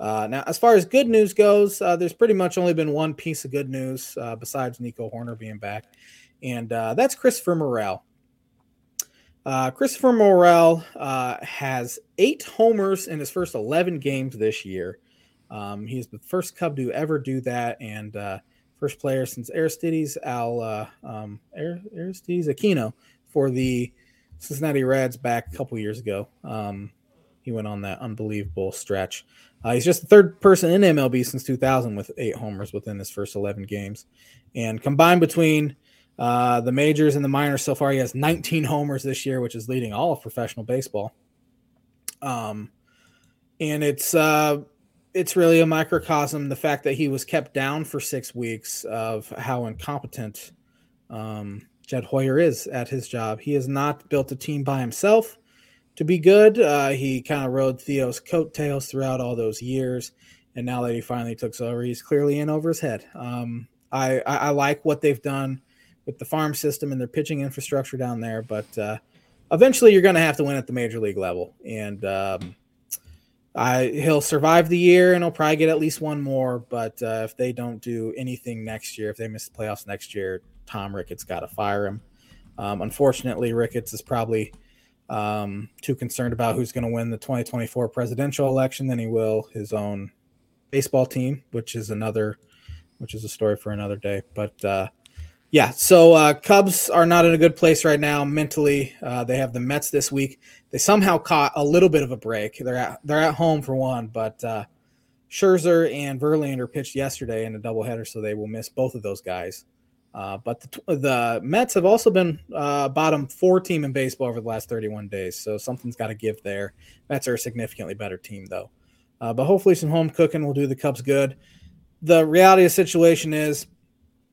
Uh, now, as far as good news goes, uh, there's pretty much only been one piece of good news uh, besides Nico Hoerner being back, and uh, that's Christopher Morel. Uh, Christopher Morel uh, has eight homers in his first 11 games this year. Um, he's the first Cub to ever do that, and first player since Aristides Al uh, um, Aristides Aquino for the Cincinnati Reds back a couple years ago. Um, he went on that unbelievable stretch. Uh, he's just the third person in MLB since 2000 with eight homers within his first 11 games, and combined between uh, the majors and the minors so far, he has 19 homers this year, which is leading all of professional baseball. Um, and it's uh, it's really a microcosm the fact that he was kept down for six weeks of how incompetent um, Jed Hoyer is at his job. He has not built a team by himself to be good. Uh, he kind of rode Theo's coattails throughout all those years, and now that he finally took over, he's clearly in over his head. Um, I, I, I, like what they've done with the farm system and their pitching infrastructure down there, but uh, eventually you're going to have to win at the major league level, and um, I he'll survive the year and he'll probably get at least one more. But uh, if they don't do anything next year, if they miss the playoffs next year, Tom Ricketts got to fire him. Um, unfortunately, Ricketts is probably um, too concerned about who's going to win the 2024 presidential election than he will his own baseball team, which is another, which is a story for another day. But uh, yeah, so uh, Cubs are not in a good place right now mentally. Uh, they have the Mets this week. They somehow caught a little bit of a break. They're at they're at home for one, but uh, Scherzer and Verlander pitched yesterday in a doubleheader, so they will miss both of those guys. Uh, but the, the, Mets have also been uh, bottom four team in baseball over the last 31 days, so something's got to give there. Mets are a significantly better team though, uh, but hopefully some home cooking will do the Cubs good. The reality of the situation is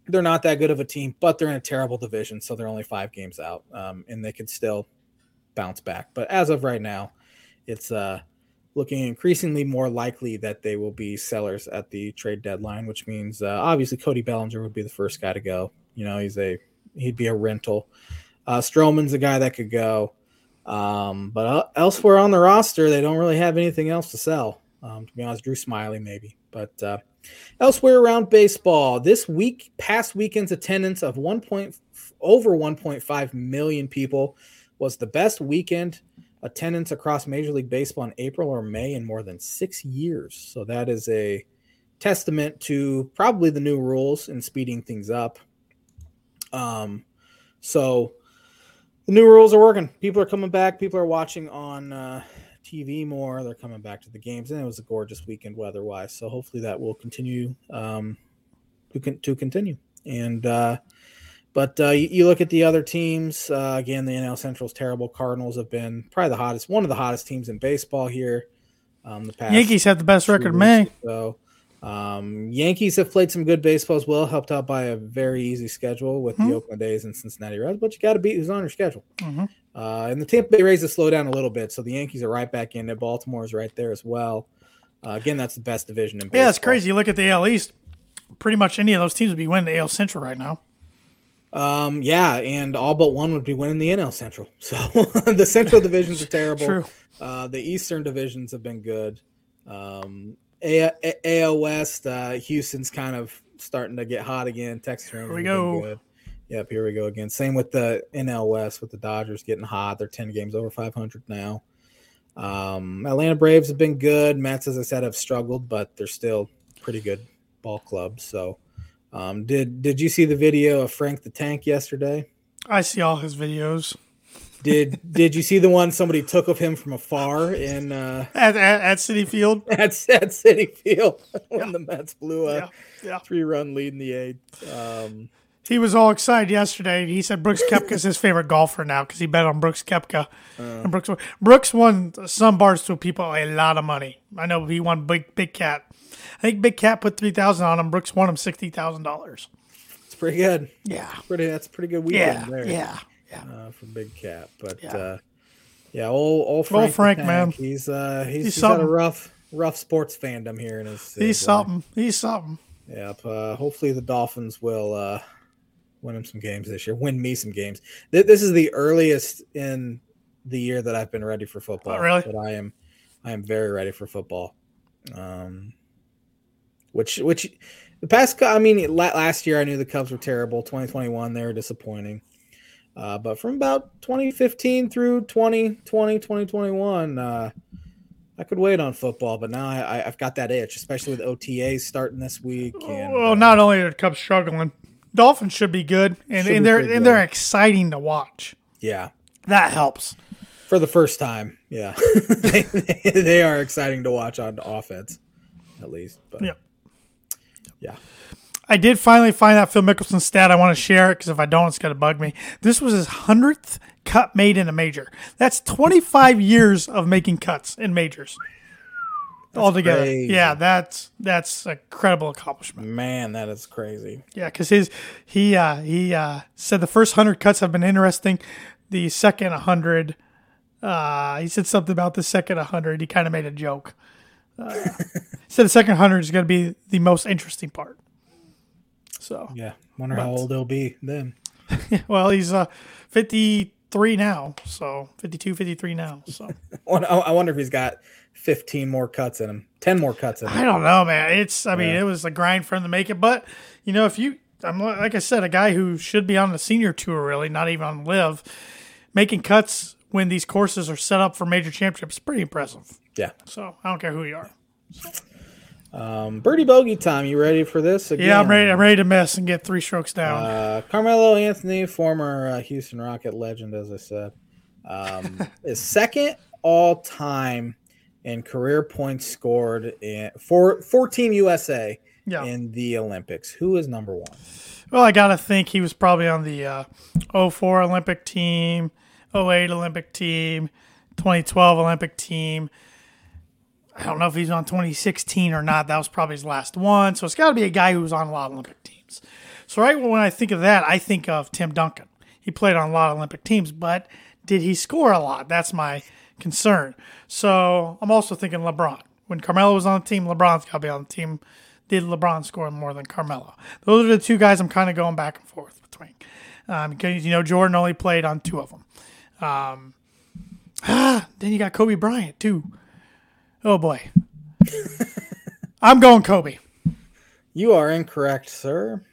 they're not that good of a team, but they're in a terrible division, so they're only five games out, um, and they could still bounce back. But as of right now, it's uh, looking increasingly more likely that they will be sellers at the trade deadline, which means uh, obviously Cody Bellinger would be the first guy to go. You know, he's a he'd be a rental. Uh, Stroman's a guy that could go, um, but uh, elsewhere on the roster, they don't really have anything else to sell. Um, to be honest, Drew Smyly maybe, but uh, Elsewhere around baseball, this week, past weekend's attendance of 1. Point, over 1.5 million people was the best weekend attendance across Major League Baseball in April or May in more than six years. So that is a testament to probably the new rules and speeding things up. Um, so the new rules are working. People are coming back. People are watching on uh, TV more. They're coming back to the games, and it was a gorgeous weekend weather-wise. So hopefully that will continue um, to, con- to continue. And uh, but uh, you, you, look at the other teams. Uh, again, the NL Central's terrible. Cardinals have been probably the hottest, one of the hottest teams in baseball here. Um, the past Yankees have the best record, man. So um, Yankees have played some good baseball as well, helped out by a very easy schedule with mm-hmm. the Oakland A's and Cincinnati Reds. But you got to beat who's on your schedule. Mm-hmm. Uh, and the Tampa Bay Rays have slowed down a little bit, so the Yankees are right back in there. Baltimore is right there as well. Uh, again, that's the best division in baseball. Yeah, it's crazy. You look at the AL East. Pretty much any of those teams would be winning the AL Central right now. Um, yeah, and all but one would be winning the NL Central. So the Central divisions are terrible. True. Uh, the Eastern divisions have been good. Um, A- A- AL West, uh, Houston's kind of starting to get hot again. Texas Rangers. Here we go. Good. Yep, here we go again. Same with the NL West with the Dodgers getting hot. They're 10 games over 500 now. Um, Atlanta Braves have been good. Mets, as I said, have struggled, but they're still pretty good ball clubs. So um, did did you see the video of Frank the Tank yesterday? I see all his videos. Did did you see the one somebody took of him from afar in uh, at, at, at Citi Field? At, at Citi Field when yeah. the Mets blew a yeah. Yeah. three run lead in the eighth. Um, he was all excited yesterday. He said Brooks Koepka is his favorite golfer now because he bet on Brooks Koepka. Uh, and Brooks Brooks won some bars to people a lot of money. I know he won Big Big Cat I think Big Cat put three thousand on him. Brooks won him sixty thousand dollars. It's pretty good. Yeah, pretty. That's a pretty good weekend yeah, there. Yeah, yeah. Uh, for Big Cat, but yeah, uh, yeah old old Frank, old Frank man. He's uh he's, he's, he's had a rough rough sports fandom here in his. He's something. He's something. Yep. Uh, hopefully the Dolphins will uh, win him some games this year. Win me some games. This is the earliest in the year that I've been ready for football. Oh, really? But I am, I am very ready for football. Um, which which the past I mean last year I knew the Cubs were terrible. 2021 they were disappointing. Uh, but from about 2015 through 2020 2021 uh, I could wait on football, but now I, have got that itch, especially with OTAs starting this week. And, well, not only are the Cubs struggling, Dolphins should be good, and, and they're and they're exciting to watch. Yeah, that helps for the first time. Yeah, they, they, are exciting to watch on offense, at least. But. Yeah. Yeah. I did finally find that Phil Mickelson stat. I want to share it because if I don't, it's going to bug me. This was his 100th cut made in a major. That's 25 years of making cuts in majors. That's altogether. Crazy. Yeah, that's that's a credible accomplishment. Man, that is crazy. Yeah, because his he uh, he uh, said the first hundred cuts have been interesting. The second hundred, uh, he said something about the second hundred. He kind of made a joke. Uh, so the second hundred is going to be the most interesting part. So yeah, wonder but, how old he'll be then. well, he's uh, fifty three now, so 52, 53 now. So I wonder if he's got fifteen more cuts in him, ten more cuts in him. I don't know, man. It's I mean, yeah. it was a grind for him to make it, but you know, if you, I'm like I said, a guy who should be on the senior tour, really, not even on LIV, making cuts when these courses are set up for major championships, pretty impressive. Yeah. So I don't care who you are. Um, birdie bogey time. You ready for this? Again? Yeah, I'm ready. I'm ready to mess and get three strokes down. Uh, Carmelo Anthony, former uh, Houston Rocket legend, as I said, um, is second all time in career points scored in for 14 USA yeah. in the Olympics. Who is number one? Well, I gotta think he was probably on the uh, 04 Olympic team, 08 Olympic team, 2012 Olympic team. I don't know if he's on 2016 or not. That was probably his last one. So it's got to be a guy who was on a lot of Olympic teams. So right when I think of that, I think of Tim Duncan. He played on a lot of Olympic teams, but did he score a lot? That's my concern. So I'm also thinking LeBron. When Carmelo was on the team, LeBron's got to be on the team. Did LeBron score more than Carmelo? Those are the two guys I'm kind of going back and forth between. Um, because you know Jordan only played on two of them. Um, ah, then you got Kobe Bryant too. Oh boy. I'm going Kobe. You are incorrect, sir.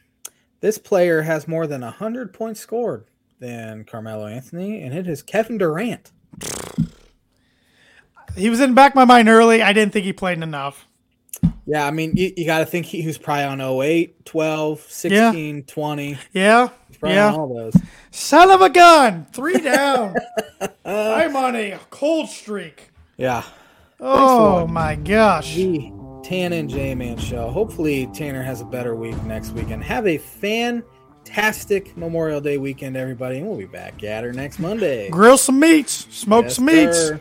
This player has more than 100 points scored than Carmelo Anthony, and it is Kevin Durant. He was in the back of my mind early. I didn't think he played enough. Yeah, I mean, you, you got to think he, he was probably on 08, 12, 16, 20. Yeah. Yeah. all those. Son of a gun. Three down. I'm on a cold streak. Yeah. Oh my gosh. The Tan and J Man show. Hopefully, Tanner has a better week next weekend. Have a fantastic Memorial Day weekend, everybody. And we'll be back at her next Monday. Grill some meats. Smoke Yes, some meats. sir.